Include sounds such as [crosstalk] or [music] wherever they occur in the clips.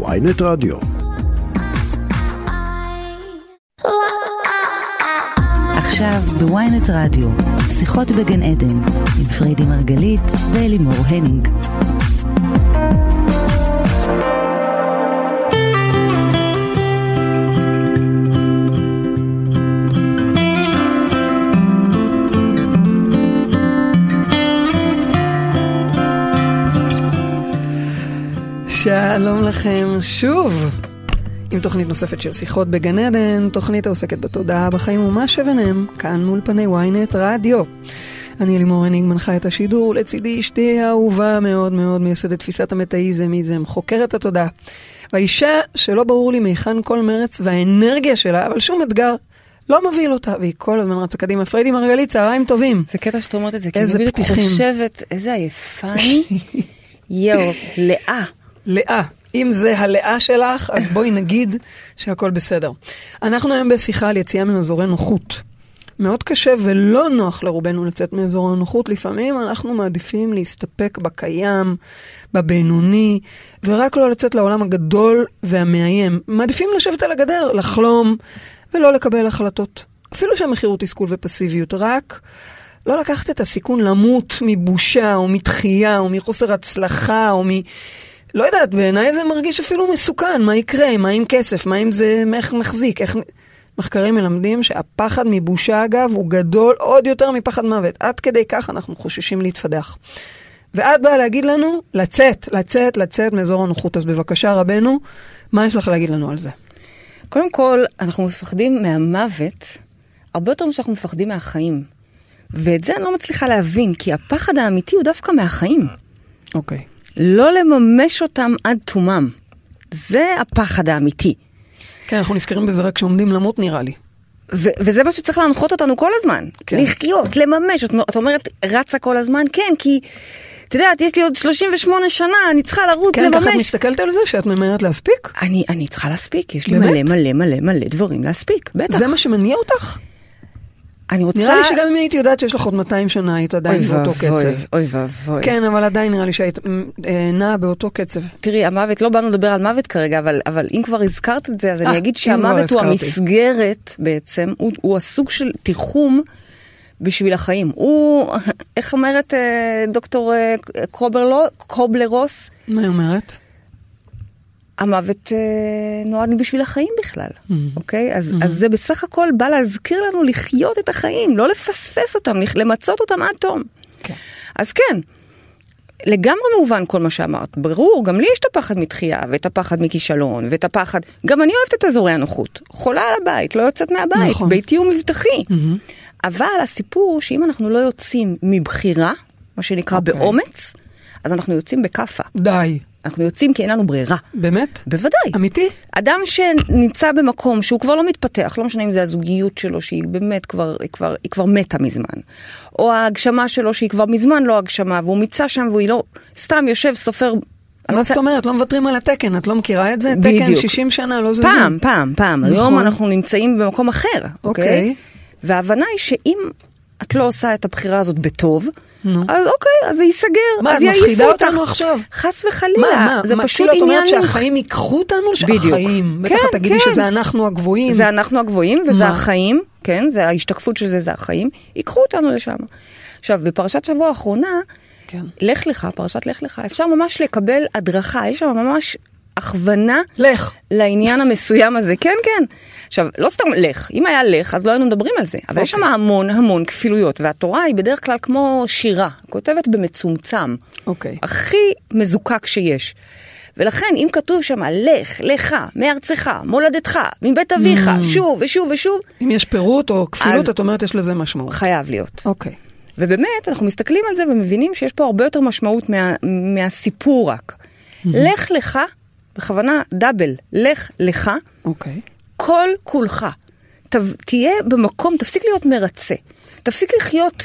ויינט רדיו. עכשיו בוויינט רדיו, שיחות בגן עדן, עם פריידי מרגלית ואלימור הנינג. שלום לכם שוב עם תוכנית נוספת של שיחות בגן עדן, תוכנית העוסקת בתודעה, בחיים ומה שביניהם, כאן מול פני ynet רדיו. אני לימור הניג מנחה את השידור, לצידי אשתי האהובה מאוד מאוד מייסדת תפיסת המטאיזם, חוקרת התודעה. והאישה שלא ברור לי מהיכן כל מרץ והאנרגיה שלה, אבל שום אתגר לא מבהיל אותה, והיא כל הזמן רצה קדימה. פריידי מרגלית, צהריים טובים. זה קטע שאת אומרת את זה, כי אני בדיוק. חושבת, איזה עייפה אני. [laughs] יואו, לאה. לאה. אם זה הלאה שלך, אז בואי נגיד שהכל בסדר. אנחנו היום בשיחה על יציאה מאזורי נוחות. מאוד קשה ולא נוח לרובנו לצאת מאזור הנוחות. לפעמים אנחנו מעדיפים להסתפק בקיים, בבינוני, ורק לא לצאת לעולם הגדול והמאיים. מעדיפים לשבת על הגדר, לחלום, ולא לקבל החלטות. אפילו שהמחיר הוא תסכול ופסיביות, רק לא לקחת את הסיכון למות מבושה, או מתחייה, או מחוסר הצלחה, או מ... לא יודעת, בעיניי זה מרגיש אפילו מסוכן, מה יקרה, מה עם כסף, מה אם זה, איך מחזיק, איך... מחקרים מלמדים שהפחד מבושה, אגב, הוא גדול עוד יותר מפחד מוות. עד כדי כך אנחנו חוששים להתפדח. ואת באה להגיד לנו, לצאת, לצאת, לצאת מאזור הנוחות. אז בבקשה, רבנו, מה יש לך להגיד לנו על זה? קודם כל, אנחנו מפחדים מהמוות הרבה יותר משאנחנו מפחדים מהחיים. ואת זה אני לא מצליחה להבין, כי הפחד האמיתי הוא דווקא מהחיים. אוקיי. לא לממש אותם עד תומם. זה הפחד האמיתי. כן, אנחנו נזכרים בזה רק כשעומדים למות, נראה לי. ו- וזה מה שצריך להנחות אותנו כל הזמן. כן. כן. לחיות, לממש. את, את אומרת, רצה כל הזמן? כן, כי... את יודעת, יש לי עוד 38 שנה, אני צריכה לרוץ, כן, ככה את לממש. מסתכלת על זה, שאת ממהרת להספיק? אני, אני צריכה להספיק, יש לי באמת? מלא מלא מלא מלא דברים להספיק, בטח. זה מה שמניע אותך? אני רוצה... נראה לי שגם אם הייתי יודעת שיש לך עוד 200 שנה, היית עדיין באותו קצב. אוי ואבוי. כן, אבל עדיין נראה לי שהיית אה, נעה באותו קצב. תראי, המוות, לא באנו לדבר על מוות כרגע, אבל, אבל אם כבר הזכרת את זה, אז אה, אני אגיד אם כבר שהמוות הוא. המסגרת בעצם, הוא, הוא הסוג של תיחום בשביל החיים. הוא, [laughs] איך אומרת אה, דוקטור אה, קובלרו, קובלרוס? מה היא אומרת? המוות אה, נועד בשביל החיים בכלל, Mm-hmm. אוקיי? אז, אז זה בסך הכל בא להזכיר לנו לחיות את החיים, לא לפספס אותם, למצות אותם עד תום. כן. אז כן, לגמרי מובן כל מה שאמרת. ברור, גם לי יש את הפחד מתחייה, ואת הפחד מכישלון, ואת הפחד... גם אני אוהבת את אזורי הנוחות. חולה על הבית, לא יוצאת מהבית, נכון. ביתי הוא מבטחי. אבל הסיפור שאם אנחנו לא יוצאים מבחירה, מה שנקרא אוקיי. באומץ, אז אנחנו יוצאים בכאפה. די. אנחנו יוצאים כי אין לנו ברירה. באמת? בוודאי. אמיתי? אדם שנמצא במקום שהוא כבר לא מתפתח, לא משנה אם זה הזוגיות שלו שהיא באמת כבר, היא כבר, היא כבר מתה מזמן, או ההגשמה שלו שהיא כבר מזמן לא הגשמה, והוא מיצה שם והוא לא, סתם יושב סופר. מה זאת אומרת? לא מוותרים על התקן, את לא מכירה את זה? תקן בדיוק. 60 שנה, לא זזים. פעם, פעם, פעם. נכון. היום אנחנו נמצאים במקום אחר, אוקיי. אוקיי? וההבנה היא שאם את לא עושה את הבחירה הזאת בטוב, נו. אז אוקיי, אז זה ייסגר, מה, אז את מפחידה יעיפו אותך. אותנו עכשיו? חס וחלילה, מה, מה, זה מה, פשוט כאילו את עניין... אומרת ממך. שהחיים ייקחו אותנו? בדיוק. שהחיים. בטח כן, את תגידי כן. שזה אנחנו הגבוהים. זה אנחנו הגבוהים, וזה מה? החיים, כן, זה ההשתקפות של זה, זה החיים, ייקחו אותנו לשם. עכשיו, בפרשת שבוע האחרונה, כן. לך לך, פרשת לך לך, אפשר ממש לקבל הדרכה, יש שם ממש הכוונה לך. לעניין המסוים הזה, כן, כן. עכשיו, לא סתם לך, אם היה לך, אז לא היינו מדברים על זה, אבל יש שם אוקיי. המון המון כפילויות, והתורה היא בדרך כלל כמו שירה, כותבת במצומצם, אוקיי. הכי מזוקק שיש. ולכן, אם כתוב שם, לך, לך, מארצך, מולדתך, מבית אביך, Mm. שוב ושוב ושוב, אם יש פירוט או כפילות, את אומרת יש לזה משמעות. חייב להיות. אוקיי. ובאמת, אנחנו מסתכלים על זה ומבינים שיש פה הרבה יותר משמעות מה, מהסיפור רק. לך לך, בכוונה דאבל, לך לך, אוקיי. כל כולך. ת, תהיה במקום, תפסיק להיות מרצה. תפסיק לחיות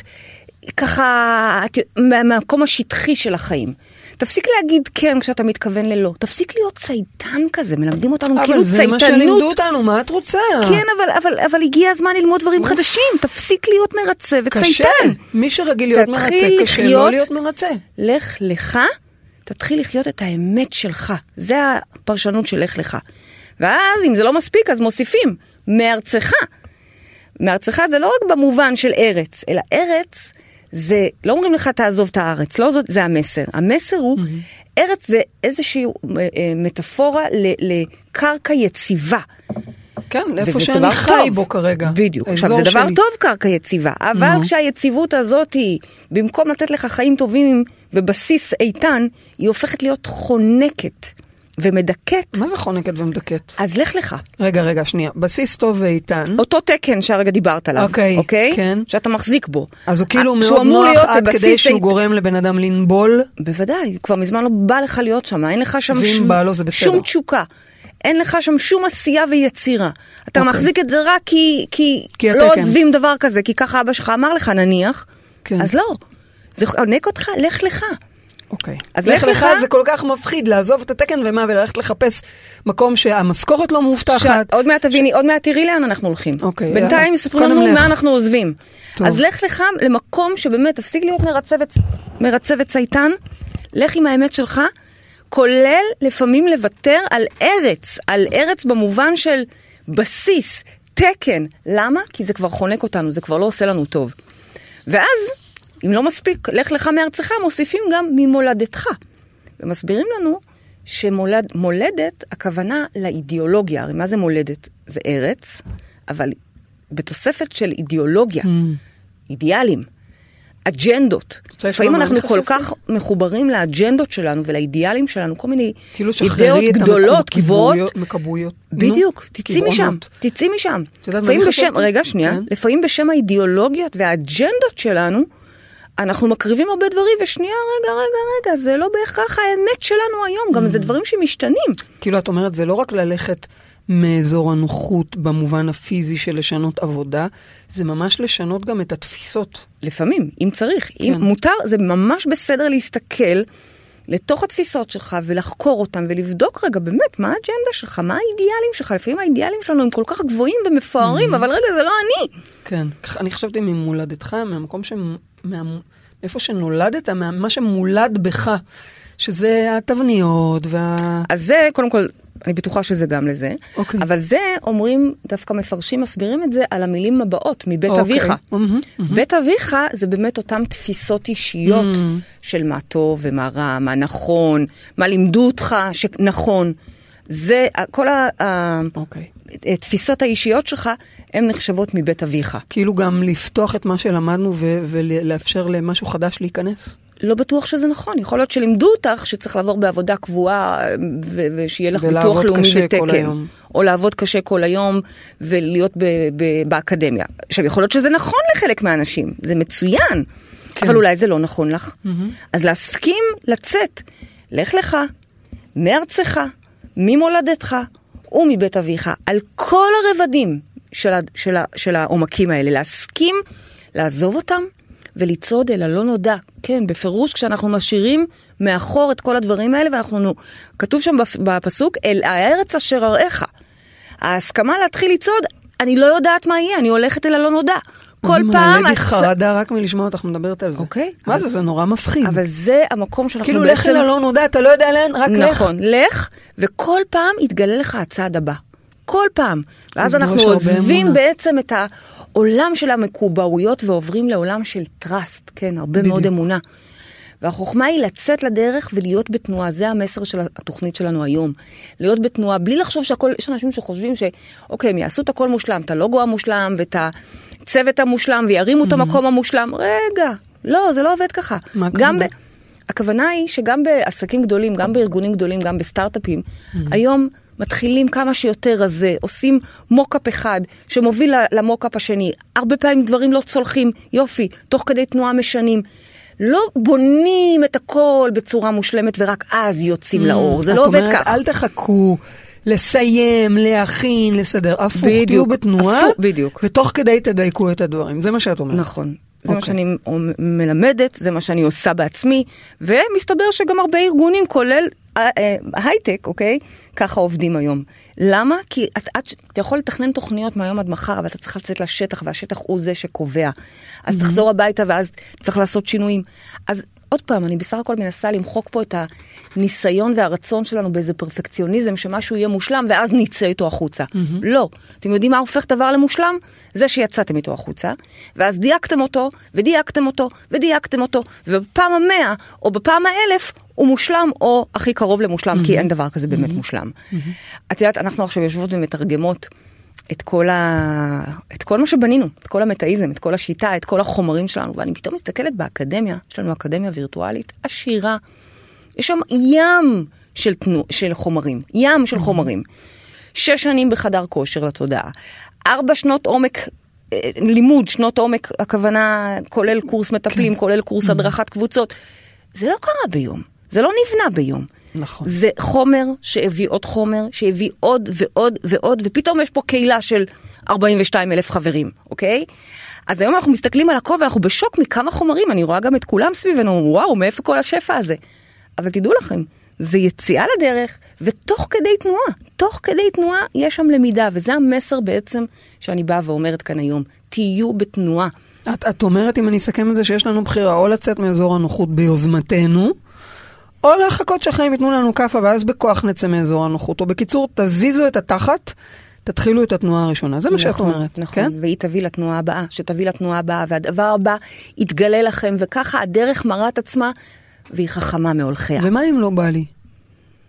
ככה מהמקום השטחי של החיים. תפסיק להגיד כן כשאתה מתכוון ללא. תפסיק להיות צייתן כזה, מלמדים אותנו כאילו אבל זה מה שלימדו צייתנות. אותנו, מה את רוצה? כן, אבל, אבל, אבל הגיע הזמן ללמוד דברים חדשים. תפסיק להיות מרצה קשה. וצייתן. מי שרגיל להיות מרצה, קשה לא לחיות- להיות מרצה. לך לך, תתחיל לחיות את האמת שלך. זה הפרשנות של לך לך. ואז אם זה לא מספיק, אז מוסיפים, מארצך. מארצך זה לא רק במובן של ארץ, אלא ארץ זה, לא אומרים לך תעזוב את הארץ, לא זאת, זה המסר. המסר הוא, mm-hmm. ארץ זה איזושהי אה, אה, מטאפורה לקרקע יציבה. כן, לאיפה וזה שאני חי טוב. בו כרגע. בדיוק. עכשיו, זה דבר שלי. טוב קרקע יציבה, אבל נו. כשהיציבות הזאת היא, במקום לתת לך חיים טובים בבסיס איתן, היא הופכת להיות חונקת ומדכאת. מה זה חונקת ומדכאת? אז לך לך. רגע, רגע, שנייה. בסיס טוב ואיתן. אותו תקן שהרגע דיברת עליו, אוקיי, אוקיי? כן. שאתה מחזיק בו. אז הוא כאילו שהוא מאוד נוח עד כדי שהוא אית- גורם לבן אדם לנבול. בוודאי, כבר מזמן לא בא לך להיות שם, אין לך שם שום- לו. שום תשוקה. אין לך שם שום עשייה ויצירה. אתה אוקיי. מחזיק את זה רק כי, כי, כי לא התקן. עוזבים דבר כזה, כי ככה אבא שלך אמר לך נניח, כן. אז לא. זה חונק אותך, לך לך. אוקיי. אז לך לך לך זה כל כך מפחיד לעזוב את התקן ומה, וללכת לחפש מקום שהמשכורת לא מובטחת. ש- עוד מעט תביני, עוד מעט תראי לאן אנחנו הולכים. אוקיי, בינתיים יאללה. יספרו לנו. מה אנחנו עוזבים. טוב. אז לך לך למקום שבאמת תפסיק להיות מרצבת צייתן, לך עם האמת שלך, כולל לפעמים לוותר על ארץ, על ארץ במובן של בסיס, תקן. למה? כי זה כבר חונק אותנו, זה כבר לא עושה לנו טוב. ואז, אם לא מספיק, לך לך מארצך, מוסיפים גם ממולדתך. ומסבירים לנו שמולדת, הכוונה לאידיאולוגיה. הרי מה זה מולדת? זה ארץ, אבל בתוספת של אידיאולוגיה, Mm. אידיאלים, אג'נדות. לפעמים אנחנו כל? כך מחוברים לאג'נדות שלנו ולאידיאלים שלנו, כל מיני כאילו אידאות גדולות, גבוהות. נו, בדיוק, תצאי משם. תצאי משם. לפעמים בשם? רגע, שנייה, כן. לפעמים בשם האידיאולוגיות והאג'נדות שלנו, אנחנו מקריבים הרבה דברים, ושנייה, רגע, רגע, רגע, זה לא בהכרח האמת שלנו היום, גם Mm. זה דברים שמשתנים. כאילו, את אומרת, זה לא רק ללכת מאזור הנוחות במובן הפיזי של לשנות עבודה, זה ממש לשנות גם את התפיסות. לפעמים, אם צריך, אם כן. מותר, זה ממש בסדר להסתכל לתוך התפיסות שלך ולחקור אותן ולבדוק רגע באמת מה האג'נדה שלך, מה האידיאלים שלך, לפעמים האידיאלים שלנו הם כל כך גבוהים ומפוארים, אבל רגע, זה לא אני. כן. אני חשבתי ממולדתך, מהמקום ש... מה... איפה שנולדת, מה... מה שמולד בך, שזה התבניות וה... אז זה, קודם כל, אני בטוחה שזה גם לזה, אוקיי. אבל זה אומרים, דווקא מפרשים, מסבירים את זה על המילים הבאות, מבית אוקיי. אביך. מהמם, בית אביך זה באמת אותן תפיסות אישיות Mm. של מה טוב ומה רע, מה נכון, מה לימדו אותך שנכון. זה, כל ה- ה- אוקיי. התפיסות האישיות שלך, הן נחשבות מבית אביך. כאילו גם לפתוח את מה שלמדנו ו... ולאפשר למשהו חדש להיכנס. לא בטוח שזה נכון, יכול להיות שלימדו אותך שצריך לעבור בעבודה קבועה ו- ושיהיה לך ביטוח לאומי ותקן. או לעבוד קשה כל היום ולהיות ב- ב- באקדמיה. עכשיו, יכול להיות שזה נכון לחלק מהאנשים, זה מצוין, כן. אבל אולי זה לא נכון לך. אז להסכים לצאת, לך לך, מארצך, ממולדתך ומבית אביך, על כל הרבדים של, ה- של, ה- של העומקים האלה, להסכים לעזוב אותם ולצעוד אל הלא נודע. כן, בפירוש כשאנחנו משאירים מאחור את כל הדברים האלה, ואנחנו, נו, כתוב שם בפ- בפסוק, אל הארץ אשר אראך. ההסכמה להתחיל לצעוד, אני לא יודעת מה יהיה, אני הולכת אל הלא נודע. כל פעם... מעלה לי חרדה רק מלשמוע אותך מדברת על זה. אוקיי. מה זה, זה נורא מפחיד. אבל זה המקום שאנחנו כאילו, בעצם... לך אל הלא נודע, אתה לא יודע לאן, רק לך. נכון, לך, וכל פעם יתגלה לך הצעד הבא. כל פעם. ואז אנחנו עוזבים. בעצם את העולם של המקובעויות ועוברים לעולם של טראסט, כן, הרבה בדיוק. מאוד אמונה. והחוכמה היא לצאת לדרך ולהיות בתנועה, זה המסר של התוכנית שלנו היום. להיות בתנועה, בלי לחשוב שהכל, יש אנשים שחושבים שאוקיי, הם יעשו את הכל מושלם, את הלוגו המושלם ואת הצוות המושלם וירימו את המקום המושלם. רגע, לא, זה לא עובד ככה. מה גם ב... הכוונה? היא שגם בעסקים גדולים, גם בארגונים גדולים, גם בסטארט-אפים, היום מתחילים כמה שיותר רזה, עושים מוקאפ אחד שמוביל למוקאפ השני. הרבה פעמים דברים לא צולחים, יופי, תוך כדי תנועה משנים. לא בונים את הכל בצורה מושלמת ורק אז יוצאים לאור, זה לא עובד Mm. את אומרת, ככה. אל תחכו לסיים, להכין, לסדר. הפוך, תהיו בתנועה, הפוך, בדיוק. ותוך כדי תדייקו את הדברים. זה מה שאת אומרת. נכון. זה מה אוקיי. שאני מלמדת, זה מה שאני עושה בעצמי, ומסתבר שגם הרבה ארגונים, כולל אה, אה, הייטק, אוקיי? ככה עובדים היום. למה? כי את, את, אתה יכול לתכנן תוכניות מהיום עד מחר, אבל אתה צריך לצאת לשטח, והשטח הוא זה שקובע. אז תחזור הביתה ואז צריך לעשות שינויים. אז עוד פעם, אני בסך הכל מנסה למחוק פה את הניסיון והרצון שלנו באיזה פרפקציוניזם, שמשהו יהיה מושלם ואז נצא איתו החוצה. Mm-hmm. לא. אתם יודעים מה הופך דבר למושלם? זה שיצאתם איתו החוצה, ואז דייקתם אותו, ודייקתם אותו, ודייקתם אותו, ובפעם המאה, או בפעם האלף, הוא מושלם, או הכי קרוב למושלם, mm-hmm. כי אין דבר כזה באמת mm-hmm. מושלם. Mm-hmm. את יודעת, אנחנו עכשיו יושבות ומתרגמות. את כל, ה... את כל מה שבנינו, את כל המטאיזם, את כל השיטה, את כל החומרים שלנו, ואני פתאום מסתכלת באקדמיה, יש לנו אקדמיה וירטואלית עשירה. יש שם ים של, תנו... של חומרים, ים של חומרים. שש שנים בחדר כושר לתודעה, ארבע שנות עומק אה, לימוד, שנות עומק, הכוונה כולל קורס מטפלים, כן. כולל קורס הדרכת קבוצות. זה לא קרה ביום, זה לא נבנה ביום. נכון. זה חומר שהביא עוד חומר, שהביא עוד ועוד ועוד, ופתאום יש פה קהילה של 42 אלף חברים, אוקיי? אז היום אנחנו מסתכלים על הכל ואנחנו בשוק מכמה חומרים, אני רואה גם את כולם סביבנו, וואו, מאיפה כל השפע הזה? אבל תדעו לכם, זה יציאה לדרך, ותוך כדי תנועה, תוך כדי תנועה יש שם למידה, וזה המסר בעצם שאני באה ואומרת כאן היום, תהיו בתנועה. את, את אומרת, אם אני אסכם את זה, שיש לנו בחירה או לצאת מאזור הנוחות ביוזמתנו, או לחכות שהחיים ייתנו לנו כאפה ואז בכוח נצא מאזור הנוחות. או בקיצור, תזיזו את התחת, תתחילו את התנועה הראשונה. זה מה נכון, שאת אומרת, נכון, כן? והיא תביא לתנועה הבאה, שתביא לתנועה הבאה, והדבר הבא יתגלה לכם, וככה הדרך מראה את עצמה, והיא חכמה מהולכיה. ומה אם לא בא לי?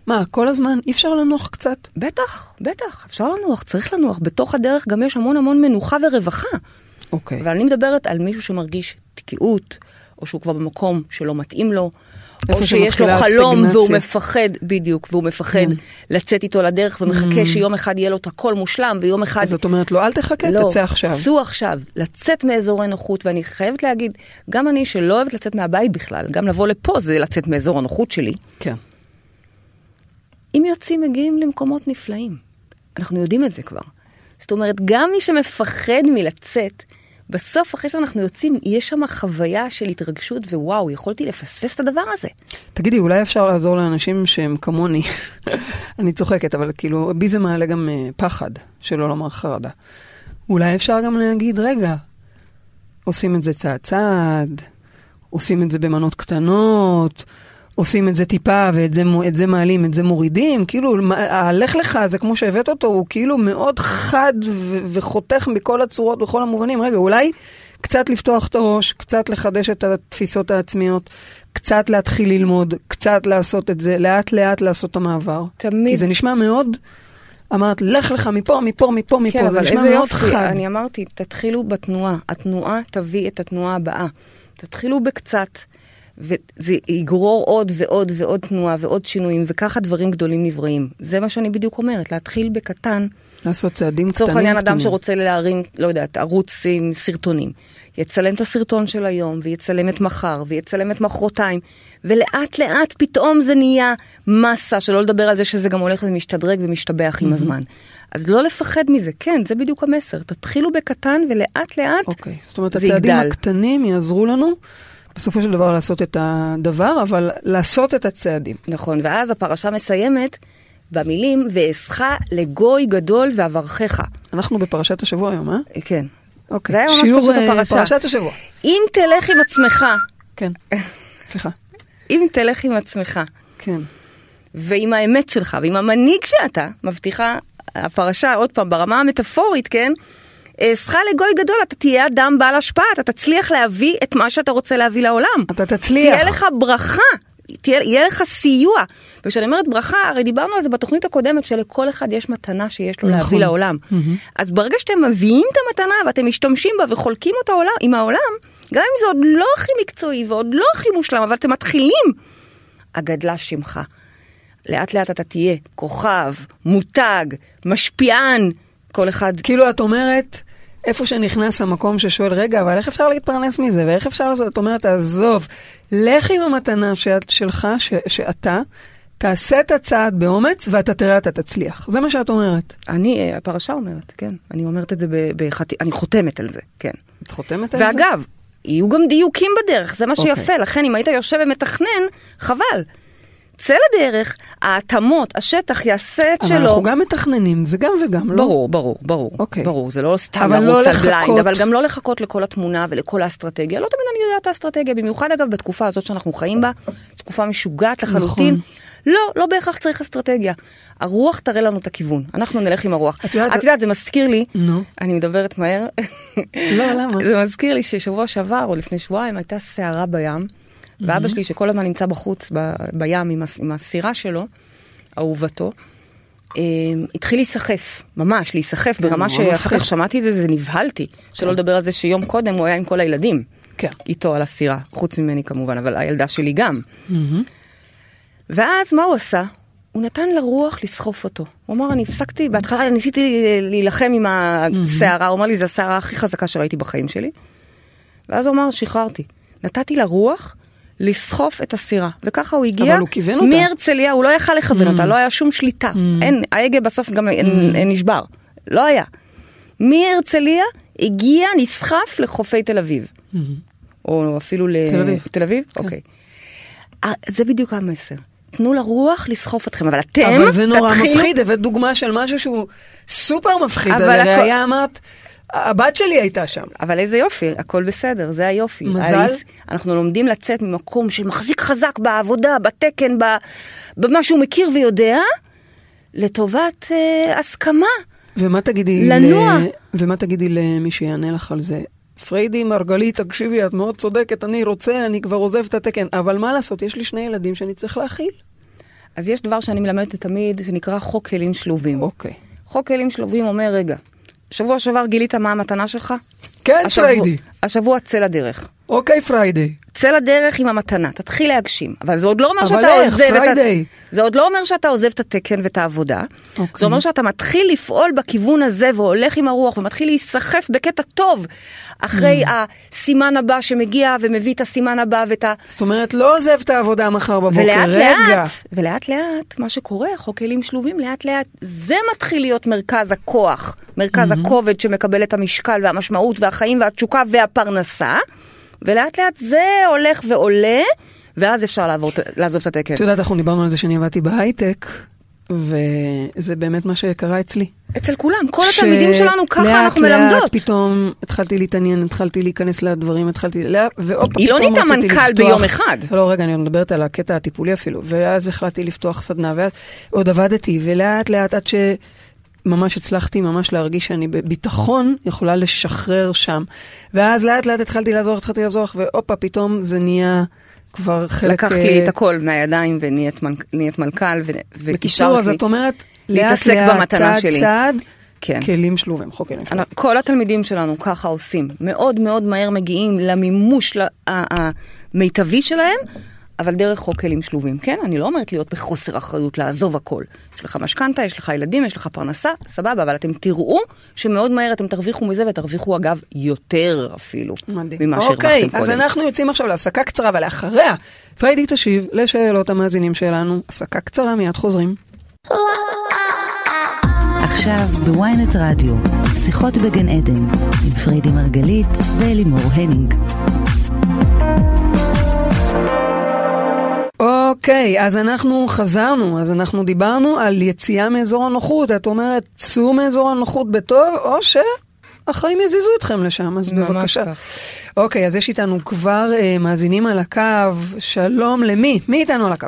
מה, כל הזמן אי אפשר לנוח קצת? בטח, בטח, אפשר לנוח, צריך לנוח. בתוך הדרך גם יש המון המון מנוחה ורווחה. אוקיי. אבל אני מדברת על מישהו שמרגיש תקיעות, או שהוא כבר במקום שלא מתאים לו, או שיש לו חלום הסטגנציה. והוא מפחד, בדיוק, והוא מפחד כן. לצאת איתו לדרך ומחכה שיום אחד יהיה לו את הכל מושלם, ויום אחד... אז את אומרת לו, אל תחכה, לא, תצא עכשיו. צאו עכשיו, לצאת מאזורי נוחות, ואני חייבת להגיד, גם אני שלא אוהבת לצאת מהבית בכלל, גם לבוא לפה זה לצאת מאזור הנוחות שלי. כן. אם יוצאים, מגיעים למקומות נפלאים. אנחנו יודעים את זה כבר. זאת אומרת, גם מי שמפחד מלצאת, בסוף, אחרי שאנחנו יוצאים, יש שם חוויה של התרגשות, ווואו, יכולתי לפספס את הדבר הזה. תגידי, אולי אפשר לעזור לאנשים שהם כמוני. [laughs] אני צוחקת, אבל כאילו, בי זה מעלה גם אה, פחד, שלא לומר חרדה. אולי אפשר גם להגיד, רגע, עושים את זה צעד צעד, עושים את זה במנות קטנות, עושים את זה טיפה ואת זה, את זה מעלים, את זה מורידים, כאילו, הלך לך הזה, כמו שהבאת אותו, הוא כאילו מאוד חד ו- וחותך מכל הצורות, בכל המובנים. רגע, אולי קצת לפתוח את הראש, קצת לחדש את התפיסות העצמיות, קצת להתחיל ללמוד, קצת לעשות את זה, לאט לאט לעשות את המעבר. תמיד. כי זה נשמע מאוד, אמרת, לך לך מפה, מפה, מפה, מפה, כן, זה נשמע מאוד יופי, חד. אני אמרתי, תתחילו בתנועה, התנועה תביא את התנועה הבאה. תתחילו בקצת, וזה יגרור עוד ועוד ועוד תנועה ועוד שינויים, וככה דברים גדולים נבראים. זה מה שאני בדיוק אומרת, להתחיל בקטן. לעשות צעדים קטנים. לצורך העניין, אדם. שרוצה להרים, לא יודעת, ערוץ עם סרטונים, יצלם את הסרטון של היום, ויצלם את מחר, ויצלם את מחרתיים, ולאט לאט פתאום זה נהיה מסה, שלא לדבר על זה שזה גם הולך ומשתדרג ומשתבח עם הזמן. אז לא לפחד מזה, כן, זה בדיוק המסר. תתחילו בקטן ולאט לאט אוקיי, זאת אומרת, זה הצעדים יגדל. הקטנים יעזרו לנו בסופו של דבר לעשות את הדבר, אבל לעשות את הצעדים. נכון, ואז הפרשה מסיימת במילים, ואעשך לגוי גדול ואברכך. אנחנו בפרשת השבוע היום, אה? כן. אוקיי. זה היה ממש פשוט אה, הפרשה. פרשת השבוע. אם תלך עם עצמך, כן. סליחה. אם תלך עם עצמך, כן. ועם האמת שלך, ועם המנהיג שאתה, מבטיחה הפרשה, עוד פעם, ברמה המטאפורית, כן? אעשך לגוי גדול, אתה תהיה אדם בעל השפעה, אתה תצליח להביא את מה שאתה רוצה להביא לעולם. אתה תצליח. תהיה לך ברכה, תהיה, יהיה לך סיוע. וכשאני אומרת ברכה, הרי דיברנו על זה בתוכנית הקודמת, שלכל אחד יש מתנה שיש לו נכון. להביא לעולם. אז ברגע שאתם מביאים את המתנה ואתם משתמשים בה וחולקים אותה עולם, עם העולם, גם אם זה עוד לא הכי מקצועי ועוד לא הכי מושלם, אבל אתם מתחילים, הגדלה שמך. לאט לאט אתה תהיה כוכב, מותג, משפיען, כל אחד כאילו את אומרת, איפה שנכנס המקום ששואל, רגע, אבל איך אפשר להתפרנס מזה, ואיך אפשר לעשות? את אומרת, עזוב, לך עם המתנה שאת, שלך, ש, שאתה, תעשה את הצעד באומץ, ואתה תראה, אתה תצליח. זה מה שאת אומרת. אני, אה, הפרשה אומרת, כן. אני אומרת את זה בחטי... אני חותמת על זה, כן. את חותמת על זה? ואגב, יהיו גם דיוקים בדרך, זה מה אוקיי. שיפה. לכן, אם היית יושב ומתכנן, חבל. צא לדרך, ההתאמות, השטח יעשה את אבל שלו. אנחנו גם מתכננים, זה גם וגם, לא? ברור, ברור, ברור, אוקיי. ברור, זה לא סתם אבל לרוץ לא על בליינד. אבל גם לא לחכות לכל התמונה ולכל האסטרטגיה, לא תמיד אני יודעת האסטרטגיה, במיוחד אגב בתקופה הזאת שאנחנו חיים בה, תקופה משוגעת לחלוטין. נכון. לא, לא בהכרח צריך אסטרטגיה. הרוח תראה לנו את הכיוון, אנחנו נלך עם הרוח. את יודעת- את יודעת, זה מזכיר לי, נו. אני מדברת מהר, לא, למה? [laughs] זה מזכיר לי ששבוע שעבר או לפני שבועיים הייתה סערה בים, ואבא שלי שכל הזמן נמצא בחוץ ב- בים עם עם הסירה שלו, אהובתו, אה, התחיל להיסחף, ממש להיסחף ברמה נורא שאחר. כך שמעתי את זה, זה נבהלתי. שלא לדבר על זה שיום קודם הוא היה עם כל הילדים. כן. איתו על הסירה, חוץ ממני כמובן, אבל הילדה שלי גם. ואז מה הוא עשה? הוא נתן לרוח לסחוף אותו. הוא אמר, אני הפסקתי, בהתחלה ניסיתי להילחם עם הסערה, הוא אמר לי, זו הסערה הכי חזקה שראיתי בחיים שלי. ואז הוא אמר, שחררתי. נתתי לרוח לסחוף את הסירה, וככה הוא הגיע אבל הוא כיוון אותה. מהרצליה, הוא לא יכל לכוון אותה, לא היה שום שליטה. אין, ההגה בסוף גם אין- אין נשבר, לא היה. מהרצליה הגיע, נסחף לחופי תל אביב. או אפילו ל... תל אביב. תל אביב? כן. אוקיי. אה, זה בדיוק המסר. תנו לרוח לסחוף אתכם, אבל אתם אבל זה נורא תתחילו- מפחיד, הבאת דוגמה של משהו שהוא סופר מפחיד. אבל לראיה הכל- אמרת, הבת שלי הייתה שם. אבל איזה יופי, הכל בסדר, זה היופי. מזל. היס- אנחנו לומדים לצאת ממקום של מחזיק חזק בעבודה, בתקן, במה שהוא מכיר ויודע, לטובת אה, הסכמה. ומה תגידי, לנוע. ל... ומה תגידי למי שיענה לך על זה? פריידי מרגלית, תקשיבי, את מאוד צודקת, אני רוצה, אני כבר עוזב את התקן, אבל מה לעשות, יש לי שני ילדים שאני צריך להכיל. אז יש דבר שאני מלמדת תמיד, שנקרא חוק כלים שלובים. אוקיי. חוק כלים שלובים אומר, רגע, שבוע שעבר גילית מה המתנה שלך? כן, השבוע- פריידי. השבוע צא לדרך. אוקיי, פריידי. צא לדרך עם המתנה, תתחיל להגשים. אבל זה עוד לא אומר שאתה איך? עוזב את ה... פריידיי. זה עוד לא אומר שאתה עוזב את התקן ואת העבודה. אוקיי. זה אומר שאתה מתחיל לפעול בכיוון הזה והולך עם הרוח ומתחיל להיסחף בקטע טוב אחרי Mm. הסימן הבא שמגיע ומביא את הסימן הבא ואת ה... זאת אומרת, לא עוזב את העבודה מחר בבוקר, ולאט רגע. לאט, ולאט לאט, מה שקורה, חוק כלים שלובים, לאט לאט, זה מתחיל להיות מרכז הכוח, מרכז הכובד שמקבל את המשקל והמשמעות והחיים והתשוקה והפרנסה, ולאט לאט זה הולך ועולה, ואז אפשר לעבור, לעזוב את התקן. את יודעת, אנחנו דיברנו על זה שאני עבדתי בהייטק, וזה באמת מה שקרה אצלי. אצל כולם, כל התלמידים שלנו ככה אנחנו לאט מלמדות. לאט פתאום התחלתי להתעניין, התחלתי להיכנס לדברים, התחלתי, לאט, והופ, היא לא נהייתה מנכ"ל ביום אחד. לא, רגע, אני מדברת על הקטע הטיפולי אפילו, ואז החלטתי לפתוח סדנה, ועוד עבדתי, ולאט לאט עד ש... ממש הצלחתי ממש להרגיש שאני בביטחון יכולה לשחרר שם. ואז לאט לאט התחלתי לעזור, התחלתי לעזור לך, והופה, פתאום זה נהיה כבר חלק... לקחת אה, לי את הכל מהידיים ונהיית מנכ- נהיית מנכ"ל ו- בקיצור, וקישרת אז. את אומרת, לאט לאט, צעד שלי. צעד, כן. כלים שלובים, חוק כלים שלובים. כל התלמידים שלנו ככה עושים, מאוד מאוד מהר מגיעים למימוש המיטבי שלהם, אבל דרך חוק כלים שלובים. כן, אני לא אומרת להיות בחוסר אחריות, לעזוב הכל. יש לך משכנתה, יש לך ילדים, יש לך פרנסה, סבבה, אבל אתם תראו שמאוד מהר אתם תרוויחו מזה, ותרוויחו אגב יותר אפילו, מדהים. ממה אוקיי, שהרווחתם אז קודם. אנחנו יוצאים עכשיו להפסקה קצרה, ולאחריה פריידי תשיב לשאלות המאזינים שלנו. הפסקה קצרה, מיד חוזרים. עכשיו בוויינט רדיו, שיחות בגן עדן, עם פריידי מרגלית ואלימור הנינג. אוקיי, אז אנחנו חזרנו, אז אנחנו דיברנו על יציאה מאזור הנוחות. את אומרת, צאו מאזור הנוחות בטוב, או שהחיים יזיזו אתכם לשם, אז ממש בבקשה. כך. אוקיי, אז יש איתנו כבר אה, מאזינים על הקו. שלום למי? מי איתנו על הקו?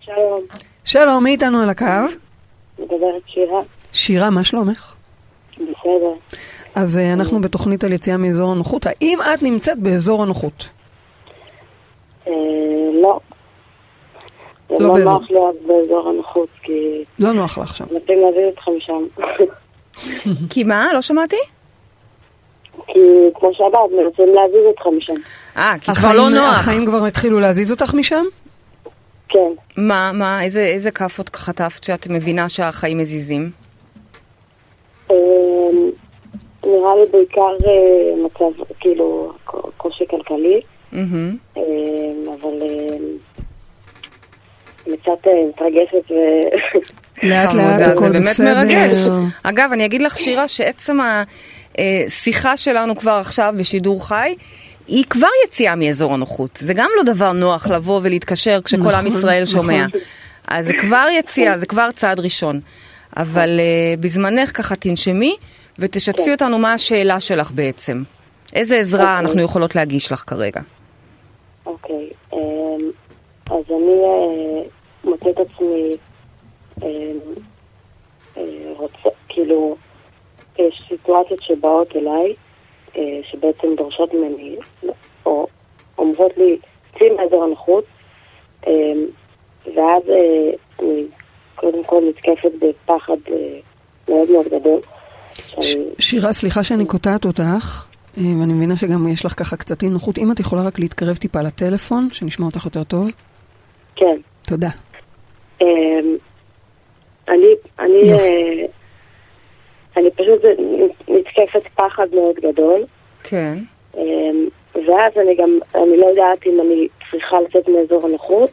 שלום, שלום, מי איתנו על הקו? מדברת שירה. שירה, מה שלומך? בסדר. אז אה, אנחנו בתוכנית על יציאה מאזור הנוחות. האם את נמצאת באזור הנוחות? אה, לא. זה לא לא באזור. נוח להיות באזור הנוחות, כי לא נוח לך שם. רוצים להזיז אותך משם. כי מה? לא שמעתי? כי כמו שאמרת, רוצים להזיז אותך משם. אה, כי כבר לא נוח. החיים כבר התחילו להזיז אותך משם? כן. מה, מה, איזה, איזה כאפות חטפת שאת מבינה שהחיים מזיזים? אה, נראה לי בעיקר אה, מצב, כאילו, קושי כלכלי. אה, אבל אה, אני קצת אה, מתרגשת ו... לאט לאט הכל זה באמת בסדר. מרגש. אגב, אני אגיד לך, שירה, שעצם השיחה שלנו כבר עכשיו בשידור חי, היא כבר יציאה מאזור הנוחות. זה גם לא דבר נוח לבוא ולהתקשר כשכל נכון, עם ישראל נכון. שומע. אז זה כבר יציאה, זה כבר צעד ראשון. אבל uh, בזמנך ככה תנשמי ותשתפי כן. אותנו מה השאלה שלך בעצם. איזה עזרה אוקיי. אנחנו יכולות להגיש לך כרגע? אוקיי, אמ, אז אני אה, מוצאת את עצמי אמ, אה, רוצה, כאילו, יש סיטואציות שבאות אליי, אה, שבעצם דורשות ממני, או אומרות לי, צאי מאזור הנוחות, אמ, ואז אה, אני קודם כל נתקפת בפחד אה, מאוד מאוד גדול. ש- שירה, סליחה שאני קוטעת אותך, אה, ואני מבינה שגם יש לך ככה קצת אי נוחות. אם את יכולה רק להתקרב טיפה לטלפון, שנשמע אותך יותר טוב. כן. תודה. אמ, אני, אני. אה, אני פשוט נתקפת פחד מאוד גדול, כן. אמ, ואז אני גם, אני לא יודעת אם אני צריכה לצאת מאזור הנוחות,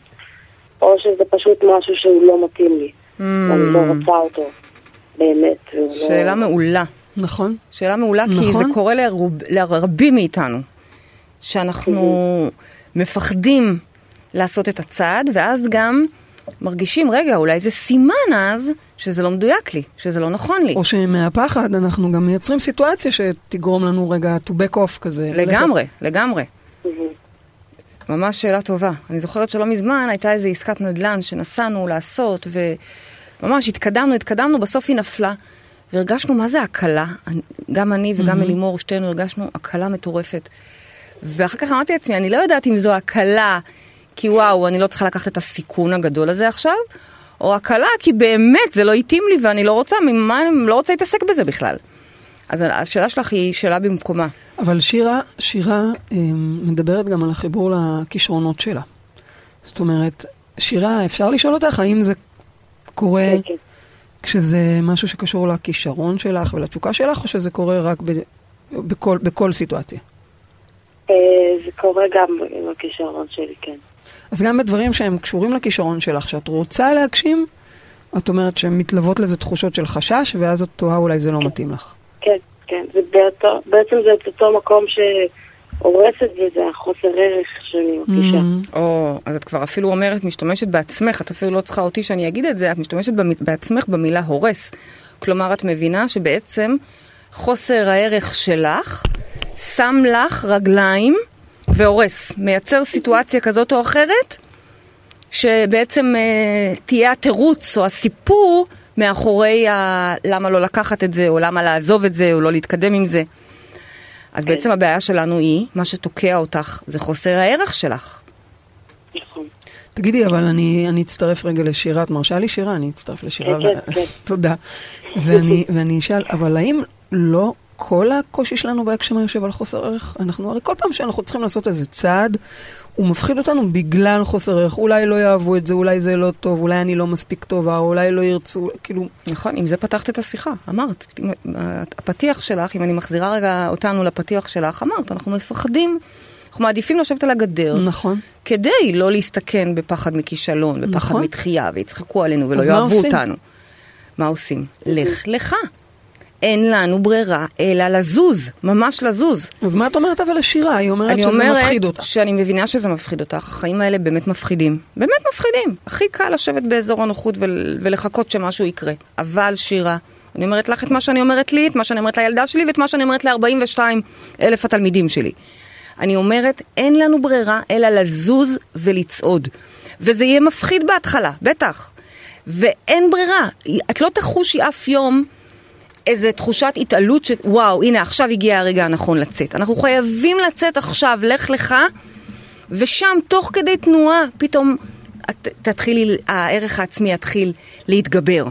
או שזה פשוט משהו שהוא לא מתאים לי, ואני לא רוצה אותו, באמת. לא-. שאלה מעולה. נכון? שאלה מעולה, כי נכון. זה קורה לרוב, לרבים מאיתנו, שאנחנו מפחדים לעשות את הצעד, ואז גם מרגישים, רגע, אולי זה סימן אז שזה לא מדויק לי, שזה לא נכון לי. או שמהפחד אנחנו גם מייצרים סיטואציה שתגרום לנו רגע to back off כזה. לגמרי, לגמרי. מהמם. ממש שאלה טובה. אני זוכרת שלא מזמן הייתה איזו עסקת נדל"ן שנסענו לעשות, וממש התקדמנו, התקדמנו, בסוף היא נפלה. והרגשנו מה זה הקלה, גם אני וגם אלימור, שתינו הרגשנו הקלה מטורפת. ואחר כך אמרתי לעצמי, אני לא יודעת אם זו הקלה, כי וואו, אני לא צריכה לקחת את הסיכון הגדול הזה עכשיו, או הקלה, כי באמת זה לא התאים לי ואני לא רוצה, ממה, אני לא רוצה להתעסק בזה בכלל. אז השאלה שלך היא שאלה במקומה. אבל שירה, שירה אה, מדברת גם על החיבור לכישרונות שלה. זאת אומרת, שירה, אפשר לשאול אותך האם זה קורה כן, כן. כשזה משהו שקשור לכישרון שלך ולתשוקה שלך, או שזה קורה רק ב, בכל, בכל סיטואציה? אה, זה קורה גם עם הכישרון שלי, כן. אז גם בדברים שהם קשורים לכישרון שלך, שאת רוצה להגשים, את אומרת שהן מתלוות לזה תחושות של חשש, ואז את תוהה אולי זה לא מתאים לך. כן, כן. זה באותו, בעצם זה את אותו מקום שהורס את זה, זה החוסר ערך שאני מרגישה. Mm, או, אז את כבר אפילו אומרת, משתמשת בעצמך, את אפילו לא צריכה אותי שאני אגיד את זה, את משתמשת במ- בעצמך במילה הורס. כלומר, את מבינה שבעצם חוסר הערך שלך שם לך רגליים והורס, מייצר סיטואציה כזאת או אחרת, שבעצם אה, תהיה התירוץ או הסיפור מאחורי ה... למה לא לקחת את זה, או למה לעזוב את זה, או לא להתקדם עם זה. אז בעצם הבעיה שלנו היא, מה שתוקע אותך זה חוסר הערך שלך. נכון. תגידי, אבל אני, אני אצטרף רגע לשירה, את מרשה לי שירה? אני אצטרף לשירה. כן, כן, כן. [laughs] תודה. ואני, ואני אשאל, אבל האם לא כל הקושי שלנו בהגשמה יושב על חוסר ערך? אנחנו, הרי כל פעם שאנחנו צריכים לעשות איזה צעד, הוא מפחיד אותנו בגלל חוסר ערך. אולי לא יאהבו את זה, אולי זה לא טוב, אולי אני לא מספיק טובה, אולי לא ירצו, כאילו... נכון, עם זה פתחת את השיחה, אמרת. הפתיח שלך, אם אני מחזירה רגע אותנו לפתיח שלך, אמרת, אנחנו מפחדים, אנחנו מעדיפים לשבת על הגדר, נכון. כדי לא להסתכן בפחד מכישלון, בפחד נכון. מתחייה, ויצחקו עלינו ולא יאהבו? אותנו. מה עושים? לך לך. אין לנו ברירה אלא לזוז, ממש לזוז. אז מה את אומרת אבל לשירה? היא אומרת אני שזה אומרת מפחיד אותה. שאני מבינה שזה מפחיד אותך, החיים האלה באמת מפחידים. באמת מפחידים. הכי קל לשבת באזור הנוחות ול- ולחכות שמשהו יקרה. אבל שירה, אני אומרת לך את מה שאני אומרת לי, את מה שאני אומרת לילדה שלי ואת מה שאני אומרת ל-42 אלף התלמידים שלי. אני אומרת, אין לנו ברירה אלא לזוז ולצעוד. וזה יהיה מפחיד בהתחלה, בטח. ואין ברירה. את לא תחושי אף יום איזה תחושת התעלות שוואו, הנה עכשיו הגיע הרגע הנכון לצאת. אנחנו חייבים לצאת עכשיו, לך לך, ושם תוך כדי תנועה פתאום את, תתחילי, הערך העצמי יתחיל להתגבר.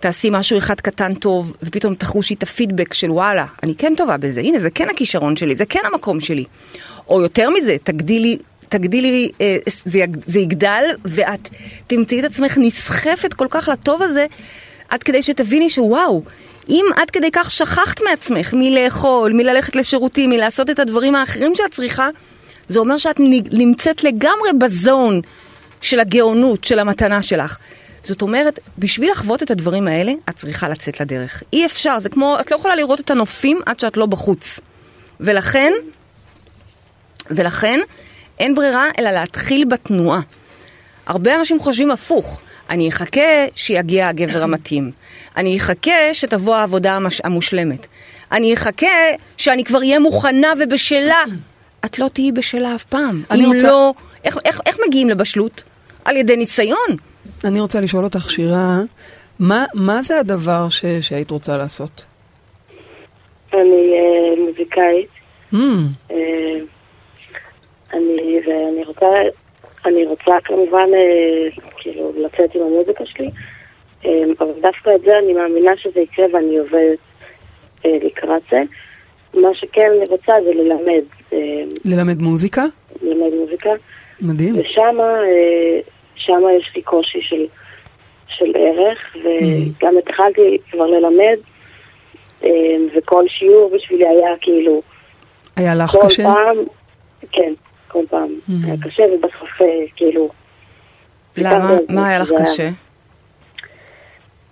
תעשי משהו אחד קטן טוב, ופתאום תחושי את הפידבק של וואלה, אני כן טובה בזה, הנה זה כן הכישרון שלי, זה כן המקום שלי. או יותר מזה, תגדילי, תגדילי, אה, זה, זה יגדל, ואת תמצאי את עצמך נסחפת כל כך לטוב הזה, עד כדי שתביני שוואו, אם עד כדי כך שכחת מעצמך מלאכול, מללכת לשירותים, מלעשות את הדברים האחרים שאת צריכה, זה אומר שאת נמצאת לגמרי בזון של הגאונות, של המתנה שלך. זאת אומרת, בשביל לחוות את הדברים האלה, את צריכה לצאת לדרך. אי אפשר, זה כמו, את לא יכולה לראות את הנופים עד שאת לא בחוץ. ולכן, ולכן אין ברירה אלא להתחיל בתנועה. הרבה אנשים חושבים הפוך. אני אחכה שיגיע הגבר המתאים. אני אחכה שתבוא העבודה המש... המושלמת. אני אחכה שאני כבר אהיה מוכנה ובשלה. את לא תהיי בשלה אף פעם. אני אם רוצה- לא... איך, איך, איך מגיעים לבשלות? על ידי ניסיון. אני רוצה לשאול אותך, שירה, מה, מה זה הדבר ש, שהיית רוצה לעשות? אני אה, מוזיקאית, Mm, אה, אני, ואני רוצה, אני רוצה כמובן אה, כאילו לצאת עם המוזיקה שלי, אה, אבל דווקא את זה אני מאמינה שזה יקרה ואני עובדת אה, לקראת זה. מה שכן אני רוצה זה ללמד, אה, ללמד מוזיקה? ללמד מוזיקה, מדהים. ושם אה, יש לי קושי של, של ערך, וגם התחלתי כבר ללמד, אה, וכל שיעור בשבילי היה כאילו... היה לך קשה? פעם, כן, כל פעם. Mhm. היה קשה ובסוף אה, כאילו... למה? מה היה לך קשה?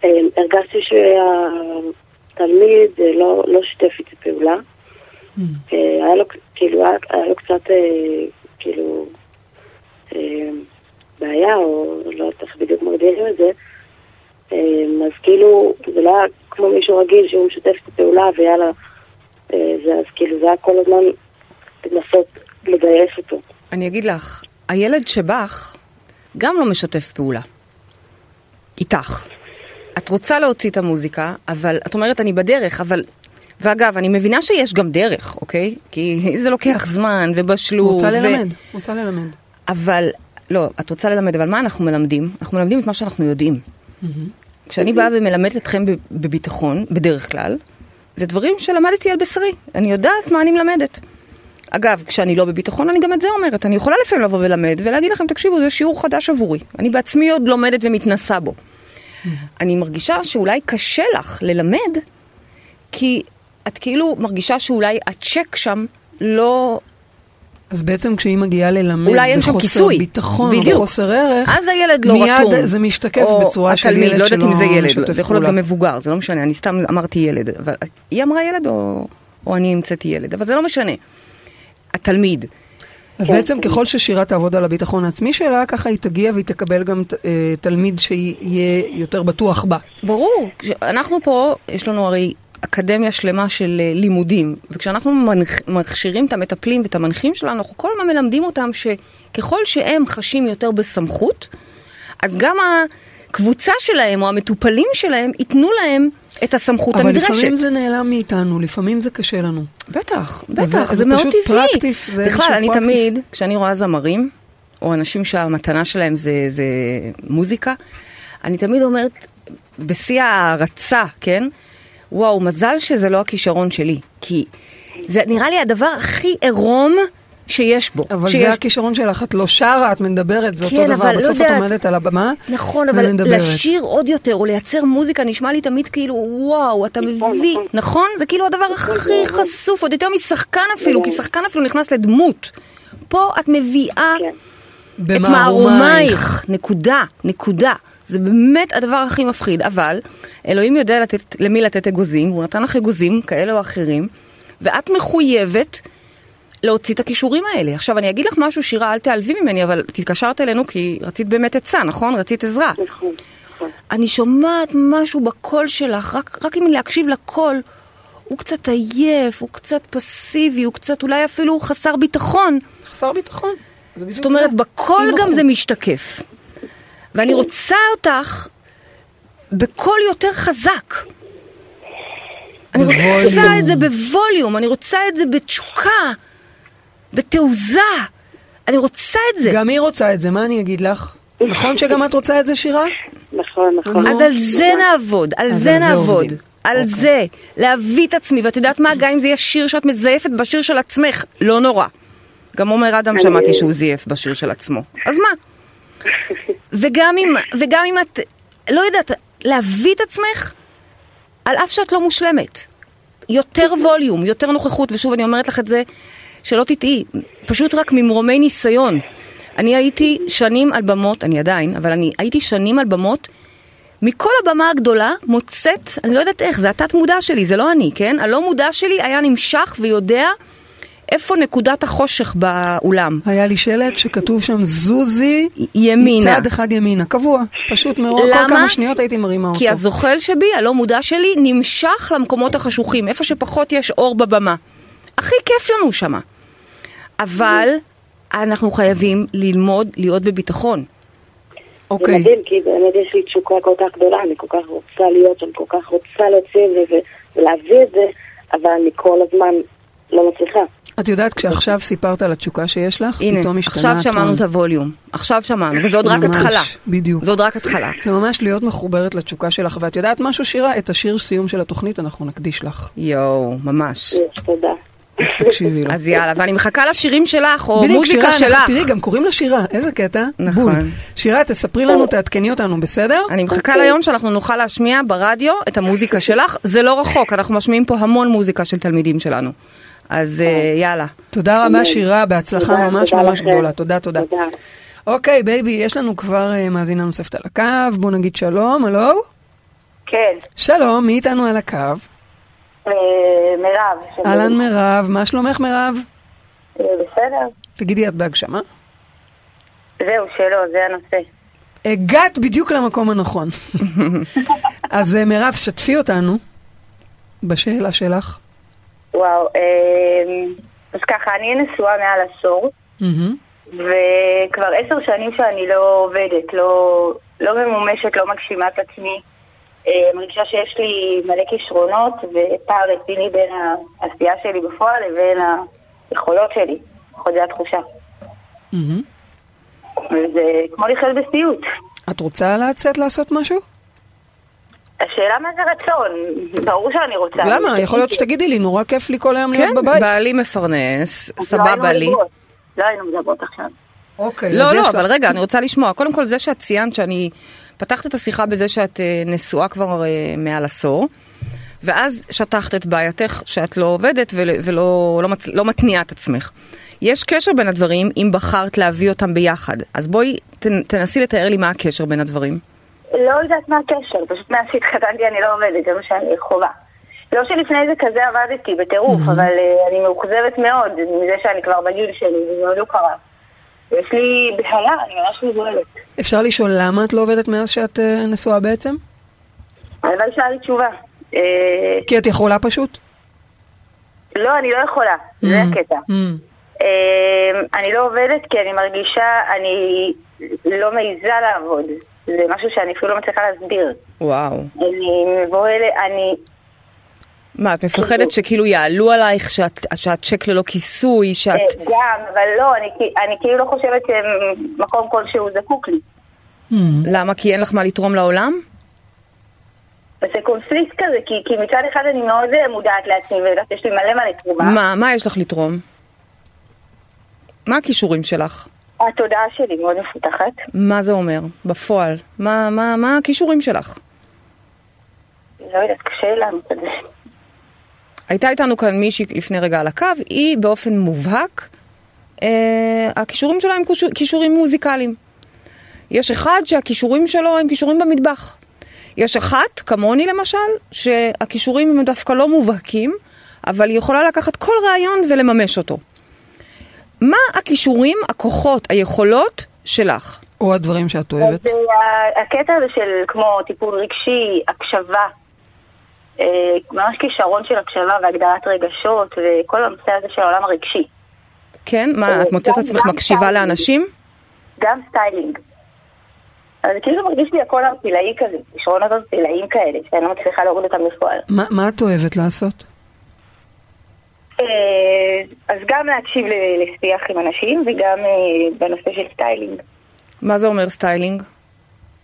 אה, הרגשתי שהתלמיד אה, לא, לא שיתף איתי פעולה. Mm. אה, היה לו, כאילו, היה, היה לו קצת, כאילו, בעיה, או לא יודעת איך בדיוק מגדירים את זה. אז כאילו, זה לא היה כמו מישהו רגיל שהוא משתף איתי פעולה, ויאללה, זה, אז כאילו, זה היה כל הזמן לנסות לגייס אותו. אני אגיד לך, הילד שבך גם לא משתף פעולה. איתך. את רוצה להוציא את המוזיקה, אבל את אומרת אני בדרך, אבל... ואגב, אני מבינה שיש גם דרך, אוקיי? כי [laughs] זה לוקח זמן ובשלות. רוצה ו- ללמד, רוצה ללמד. אבל, לא, את רוצה ללמד, אבל מה אנחנו מלמדים? אנחנו מלמדים את מה שאנחנו יודעים. כשאני באה ומלמדת אתכם בביטחון, בדרך כלל, זה דברים שלמדתי על בשרי. אני יודעת מה אני מלמדת. אגב, כשאני לא בביטחון, אני גם את זה אומרת. אני יכולה לפעמים לבוא ולמד ולהגיד לכם, תקשיבו, זה שיעור חדש עבורי. אני בעצמי עוד לומדת ומתנסה בו. אני מרגישה שאולי קשה לך ללמד, כי את כאילו מרגישה שאולי הצ'ק שם לא אז בעצם כשהיא מגיעה ללמד אולי אין שם כיסוי. ביטחון או בדיוק. בחוסר ערך, אז הילד לא מיד רתום. זה משתקף בצורה של ילד לא יודעת שלא אם זה ילד, משתף זה יכול להיות. גם מבוגר, זה לא משנה, אני סתם אמרתי ילד, אבל היא אמרה ילד או, או אני המצאתי ילד, אבל זה לא משנה. התלמיד, אז כן, בעצם כן. ככל ששירה תעבוד על הביטחון העצמי שלה, ככה היא תגיע והיא תקבל גם אה, תלמיד שיהיה יותר בטוח בה. ברור, אנחנו פה, יש לנו הרי אקדמיה שלמה של אה, לימודים, וכשאנחנו מכשירים את המטפלים ואת המנחים שלנו, אנחנו כל הזמן מלמדים אותם שככל שהם חשים יותר בסמכות, אז גם הקבוצה שלהם או המטופלים שלהם ייתנו להם את הסמכות אבל הנדרשת. לפעמים זה נעלם מאיתנו, לפעמים זה קשה לנו. בטח, אז זה- בטח, זה זה מאוד טבעי. practice, זה בכלל, אני practice. תמיד, כשאני רואה זמרים, או אנשים שהמתנה שלהם זה, זה מוזיקה, אני תמיד אומרת, בשיא ההערצה, כן? וואו, מזל שזה לא הכישרון שלי. כי זה נראה לי הדבר הכי עירום שיש בו. אבל שיש... זה הכישרון שלך, את לא שרה, את מדברת, זה כן, אותו דבר, אבל לא בסוף את יודעת. עומדת על הבמה נכון, אבל ומדברת. לשיר עוד יותר, או לייצר מוזיקה, נשמע לי תמיד כאילו, וואו, אתה נכון, מביא, נכון. נכון? זה כאילו הדבר הכי נכון. חשוף, עוד יותר משחקן אפילו, כי נכון. שחקן אפילו נכנס לדמות. פה את מביאה כן. את. מערומייך, נקודה, נקודה. זה באמת הדבר הכי מפחיד, אבל אלוהים יודע לתת, למי לתת אגוזים, והוא נתן לך אגוזים כאלה או אחרים, ואת מחויבת להוציא את הכישורים האלה. עכשיו, אני אגיד לך משהו, שירה, אל תיעלבי ממני, אבל התקשרת אלינו כי רצית באמת עצה, נכון? רצית עזרה. נכון, נכון. אני שומעת משהו בקול שלך, רק, רק אם להקשיב לקול, הוא קצת עייף, הוא קצת פסיבי, הוא קצת אולי אפילו חסר ביטחון. חסר ביטחון. זאת אומרת, זה. בקול גם. זה משתקף. ואני רוצה אותך בקול יותר חזק. אני רוצה. את זה בווליום, אני רוצה את זה בתשוקה, בתעוזה. אני רוצה את זה. גם היא רוצה את זה, מה אני אגיד לך? [laughs] נכון שגם את רוצה את זה, שירה? נכון, נכון. אז על זה נעבוד, על זה נעבוד. על אוקיי. זה, להביא את עצמי, ואת יודעת מה, גם אם זה יהיה שיר שאת מזייפת בשיר של עצמך, לא נורא. גם עומר אדם שמעתי שהוא זייף בשיר של עצמו, אז מה? [laughs] וגם אם, וגם אם את, לא יודעת, להביא את עצמך, על אף שאת לא מושלמת. יותר ווליום, יותר נוכחות, ושוב אני אומרת לך את זה, שלא תטעי, פשוט רק ממרומי ניסיון. אני הייתי שנים על במות, אני עדיין, אבל אני הייתי שנים על במות, מכל הבמה הגדולה מוצאת, אני לא יודעת איך, זה התת מודע שלי, זה לא אני, כן? הלא מודע שלי היה נמשך ויודע איפה נקודת החושך באולם? היה לי שלט שכתוב שם זוזי ימינה. צעד אחד ימינה, קבוע, פשוט מאוד, כל? כמה שניות הייתי מרימה אותו. כי הזוחל שבי, הלא מודע שלי, נמשך למקומות החשוכים, איפה שפחות יש אור בבמה. הכי כיף לנו שמה. אבל אנחנו חייבים ללמוד להיות בביטחון. זה אוקיי, מדהים, כי באמת יש לי תשוקה כל כך גדולה, אני כל כך רוצה להיות שם, כל כך רוצה להוציא את זה ולהביא את זה, אבל אני כל הזמן לא מצליחה. את יודעת, כשעכשיו סיפרת על התשוקה שיש לך, הנה, פתאום השתנה עכשיו הטון. שמענו את הווליום. עכשיו שמענו, וזה עוד רק ממש, התחלה. בדיוק. זה עוד רק התחלה. זה ממש להיות מחוברת לתשוקה שלך, ואת יודעת משהו, שירה? את השיר סיום של התוכנית אנחנו נקדיש לך. יואו, ממש. יש, תודה. אז תקשיבי לו. אז יאללה, ואני מחכה לשירים שלך, או מוזיקה שלך. תראי, גם קוראים לה שירה, איזה קטע. נכון. שירה, תספרי לנו, תעדכני אותנו, בסדר? אני מחכה ליום שאנחנו נוכל להשמיע ברדיו את המוזיקה שלך. זה לא רחוק, אנחנו משמיעים פה המון מוזיקה של תלמידים שלנו. אז אה, יאללה. תודה רבה, שירה, בהצלחה ממש ממש. גדולה. תודה, תודה. תודה. אוקיי, פריידי, יש לנו כבר אה, מאזינה נוספת על הקו, בוא נגיד שלום, הלו? כן, שלום, מי איתנו על הקו? אה, מירב. אהלן מירב, מה שלומך מירב? אה, בסדר? תגידי, את בהגשמה? זהו, שלא, זה הנושא. הגעת בדיוק למקום הנכון. [laughs] אז אה, מירב, שתפי אותנו בשאלה שלך. וואו, אז ככה, אני נשואה מעל עשור. וכבר עשר שנים שאני לא עובדת, לא, לא ממומשת, לא מגשימה את עצמי. אה, מרגישה שיש לי מלא כישרונות ופער רציני בין העשייה שלי בפועל לבין היכולות שלי. לפחות זו התחושה. וזה כמו לחיות בסיוט. את רוצה לצאת לעשות משהו? השאלה מה זה רצון, ברור שאני רוצה. למה? יכול להיות שתגידי לי, נורא כיף לי כל היום כן, להיות בבית. בעלי מפרנס, לא סבבה לי. מדברות. לא היינו מדברות עכשיו. אוקיי, לא, לא, אבל. רגע, אני רוצה לשמוע. קודם כל, זה שאת ציינת שאני פתחת את השיחה בזה שאת אה, נשואה כבר אה, מעל עשור, ואז שטחת את בעייתך שאת לא עובדת ול- ולא לא, מצ- לא מתניעה את עצמך. יש קשר בין הדברים אם בחרת להביא אותם ביחד. אז בואי תנ- תנסי לתאר לי מה הקשר בין הדברים. לא יודעת מה הקשר, פשוט מאז שהתחתנתי אני לא עובדת, זה מה שאני חווה. לא שלפני זה כזה עבדתי בטירוף, אבל אה, אני מאוכזבת מאוד מזה שאני כבר בגיל שלי, וזה עוד לא קרה. יש לי בהלה, אני ממש מבוהלת. אפשר לשאול למה את לא עובדת מאז שאת אה, נשואה בעצם? הלוואי שהיה לי תשובה. אה, כי את יכולה פשוט? לא, אני לא יכולה, זה Mm. הקטע. Mm. אה, אני לא עובדת כי אני מרגישה, אני לא מעיזה לעבוד. זה משהו שאני אפילו לא מצליחה להסביר. וואו. אני מבוהלת, אני... מה, את מפחדת שכאילו יעלו עלייך, שאת, שאת צ'ק ללא כיסוי, שאת... אה, גם, אבל לא, אני, אני כאילו לא חושבת שמקום כלשהו זקוק לי. Mm. למה? כי אין לך מה לתרום לעולם? זה קונפליקט כזה, כי, כי מצד אחד אני מאוד אה, מודעת לעצמי ויודעת שיש לי מלא מלא תרומה. מה, מה יש לך לתרום? מה הכישורים שלך? התודעה שלי מאוד מפותחת. מה זה אומר בפועל? מה, מה, מה הכישורים שלך? לא יודעת, קשה לי לענות על זה. הייתה איתנו כאן מישהי לפני רגע על הקו, היא באופן מובהק, אה, הכישורים שלה הם כישור- כישורים מוזיקליים. יש אחד שהכישורים שלו הם כישורים במטבח. יש אחת, כמוני למשל, שהכישורים הם דווקא לא מובהקים, אבל היא יכולה לקחת כל רעיון ולממש אותו. מה הכישורים, הכוחות, היכולות שלך? או הדברים שאת אוהבת. אה, הקטע הזה של כמו טיפול רגשי, הקשבה, ממש כישרון של הקשבה והגדרת רגשות וכל הנושא הזה של העולם הרגשי. כן? מה, אה, את מוצאת עצמך מקשיבה. לאנשים? גם סטיילינג. אז זה כאילו מרגיש לי הכל ערטילאי כזה, כישרונות ערטילאיים כאלה, שאני לא מצליחה להוריד אותם בפועל. מה- מה את אוהבת לעשות? אה, אז גם להקשיב לשיח עם אנשים וגם אה, בנושא של סטיילינג. מה זה אומר סטיילינג?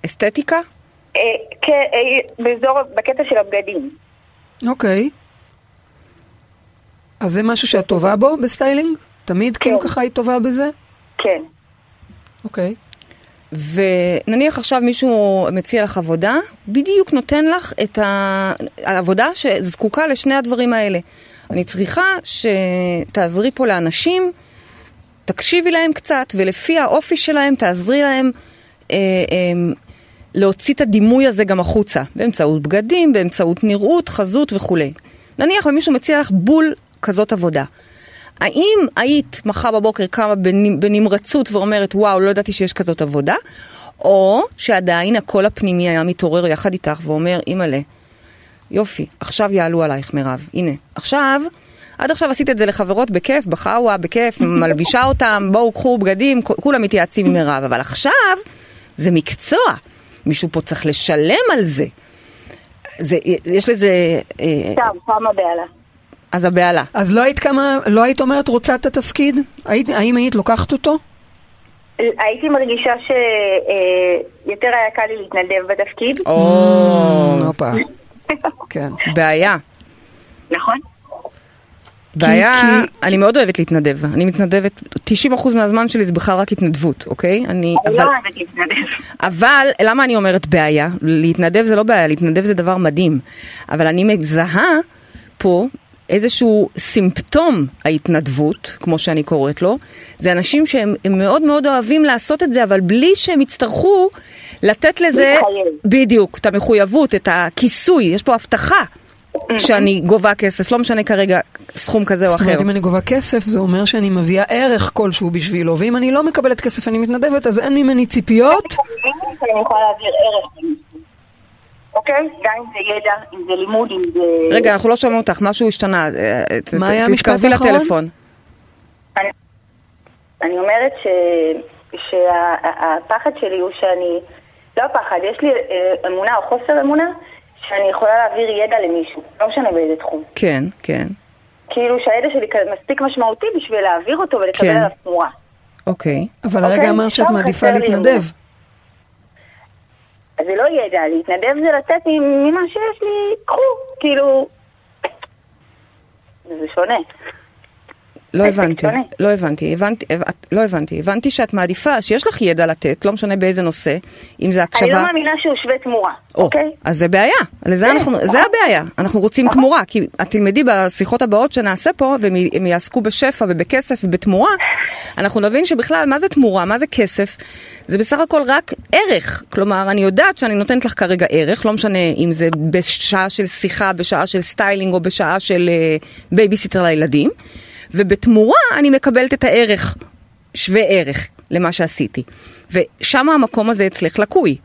אסתטיקה? אה, אה, באזור, בקטע של הבגדים. אוקיי. אז זה משהו שאת טובה בו בסטיילינג? תמיד כאילו כן. ככה היית טובה בזה? כן. אוקיי. ונניח עכשיו מישהו מציע לך עבודה, בדיוק נותן לך את העבודה שזקוקה לשני הדברים האלה. אני צריכה שתעזרי פה לאנשים, תקשיבי להם קצת, ולפי האופי שלהם תעזרי להם אה, אה, להוציא את הדימוי הזה גם החוצה, באמצעות בגדים, באמצעות נראות, חזות וכולי. נניח ומישהו מציע לך בול כזאת עבודה. האם היית מחר בבוקר קמה בנ- בנמרצות ואומרת, וואו, לא ידעתי שיש כזאת עבודה, או שעדיין הקול הפנימי היה מתעורר יחד איתך ואומר, אימא'לה, יופי, עכשיו יעלו עלייך מירב, הנה, עכשיו... עד עכשיו עשית את זה לחברות בכיף, בחאווה, בכיף, [laughs] מלבישה אותם, בואו קחו בגדים, כולם מתייעצים עם מירב, אבל עכשיו זה מקצוע, מישהו פה צריך לשלם על זה. זה יש לזה... אה, סתם, פעם הבהלה. אז הבהלה. אז לא היית כמה, לא היית אומרת רוצה את התפקיד? היית, האם היית לוקחת אותו? הייתי מרגישה שיותר היה קל לי להתנדב בתפקיד. או, הופה. כן. בעיה. נכון. בעיה, כי- אני מאוד אוהבת להתנדב. אני מתנדבת, 90% מהזמן שלי זה בכלל רק התנדבות, אוקיי? אני, אני אבל, לא אוהבת להתנדב. אבל, למה אני אומרת בעיה? להתנדב זה לא בעיה, להתנדב זה דבר מדהים. אבל אני מזהה פה איזשהו סימפטום ההתנדבות, כמו שאני קוראת לו, זה אנשים שהם הם מאוד מאוד אוהבים לעשות את זה, אבל בלי שהם יצטרכו לתת לזה, להתחייב. בדיוק, את המחויבות, את הכיסוי, יש פה הבטחה. שאני גובה כסף, לא משנה כרגע סכום כזה או זאת אחר. אומרת, אם אני גובה כסף, זה אומר שאני מביאה ערך כלשהו בשבילו, ואם אני לא מקבלת כסף, אני מתנדבת, אז אין ממני ציפיות. אני יכולה להעביר ערך. אוקיי? גם אם זה ידע, אם זה לימוד, אם זה... רגע, אנחנו לא שומעים אותך, משהו השתנה. אה, ת- מה היה המשפט תתקרבי האחרון? לטלפון. אני, אומרת ש, שהפחד שלי הוא שאני, לא הפחד, יש לי אה, אמונה או חוסר אמונה שאני יכולה להעביר ידע למישהו, לא משנה באיזה תחום. כן, כן, כאילו שהידע שלי מספיק משמעותי בשביל להעביר אותו ולקבל כן. עליו תמורה. אוקיי. אבל אוקיי, הרגע אמרת שאת מעדיפה להתנדב. אז זה לא ידע, להתנדב זה מ- ממה שיש לי, קחו, כאילו... זה שונה. לא הבנתי. לא הבנתי, הבנתי, הבנ- לא הבנתי, הבנתי שאת מעדיפה, שיש לך ידע לתת, לא משנה באיזה נושא, אם זה אני לא הקשבה. מאמינה שהוא שווה תמורה, או, אוקיי? אז זה בעיה, לזה אנחנו, זה. הבעיה, אנחנו רוצים תמורה, כי את תלמדי בשיחות הבאות שנעשה פה, והם יעסקו בשפע ובכסף ובתמורה, אנחנו נבין שבכלל, מה זה תמורה, מה זה כסף, זה בסך הכל רק ערך, כלומר, אני יודעת שאני נותנת לך כרגע ערך, לא משנה אם זה בשעה של שיחה, בשעה של סטיילינג או בשעה של אה, בייביסיטר לילדים, ובתמורה אני מקבלת את הערך, שווה ערך למה שעשיתי. ושם המקום הזה אצלך לקוי.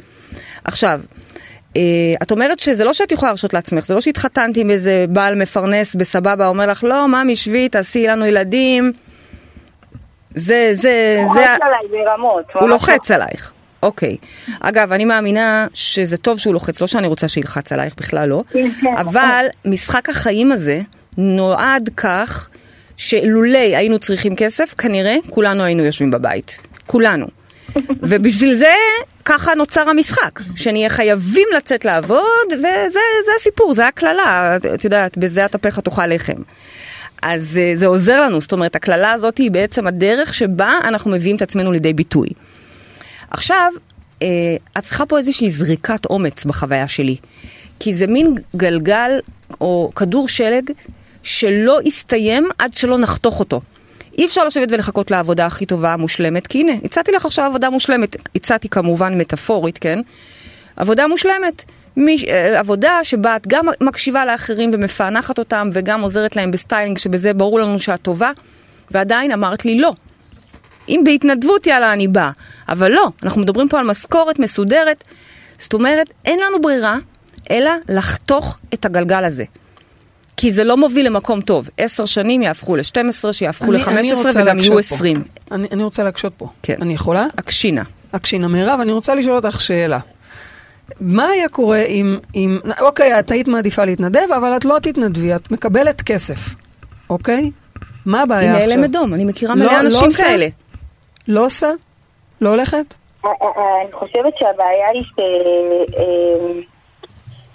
עכשיו, אה, את אומרת שזה לא שאת יכולה להרשות לעצמך, זה לא שהתחתנת עם איזה בעל מפרנס בסבבה, אומר לך, לא, ממי, שבי, תעשי לנו ילדים. זה, זה, הוא זה... לוחץ עליי ברמות. הוא ממש לוחץ עלייך. אוקיי. אגב, אני מאמינה שזה טוב שהוא לוחץ, לא שאני רוצה שילחץ עלייך, בכלל לא. כן, כן. אבל משחק החיים הזה נועד כך שלולי היינו צריכים כסף, כנראה כולנו היינו יושבים בבית. כולנו. [laughs] ובשביל זה ככה נוצר המשחק, שנהיה חייבים לצאת לעבוד, וזה זה הסיפור, זה הקללה, את- יודעת, בזה אטפך תאכל לחם. אז אה, זה עוזר לנו, זאת אומרת, הקללה הזאת היא בעצם הדרך שבה אנחנו מביאים את עצמנו לידי ביטוי. עכשיו, אה, את צריכה פה איזושהי זריקת אומץ בחוויה שלי. כי זה מין גלגל או כדור שלג שלא יסתיים עד שלא נחתוך אותו. אי אפשר לשבת ולחכות לעבודה הכי טובה, המושלמת, כי הנה, הצעתי לך עכשיו עבודה מושלמת. הצעתי כמובן מטאפורית, כן? עבודה מושלמת. אה, עבודה שבה את גם מקשיבה לאחרים ומפענחת אותם וגם עוזרת להם בסטיילינג, שבזה ברור לנו שאת טובה, ועדיין אמרת לי לא. אם בהתנדבות יאללה אני באה, אבל לא, אנחנו מדברים פה על משכורת מסודרת, זאת אומרת אין לנו ברירה אלא לחתוך את הגלגל הזה. כי זה לא מוביל למקום טוב. עשר שנים יהפכו ל-12, שיהפכו אני- אני ל-15 רוצה וגם יהיו להקשות פה. 20. אני אני רוצה להקשות פה. כן. אני יכולה? אקשינה. אקשינה מירב, אני רוצה לשאול אותך שאלה. מה היה קורה אם, אם, אוקיי, את היית מעדיפה להתנדב, אבל את לא תתנדבי, את מקבלת כסף, אוקיי? מה הבעיה עכשיו? נעלם אדום, אני מכירה לא- מלא לא אנשים עושה? כאלה. לא עושה? לא הולכת? אה, אה, אה, אני חושבת שהבעיה היא ש...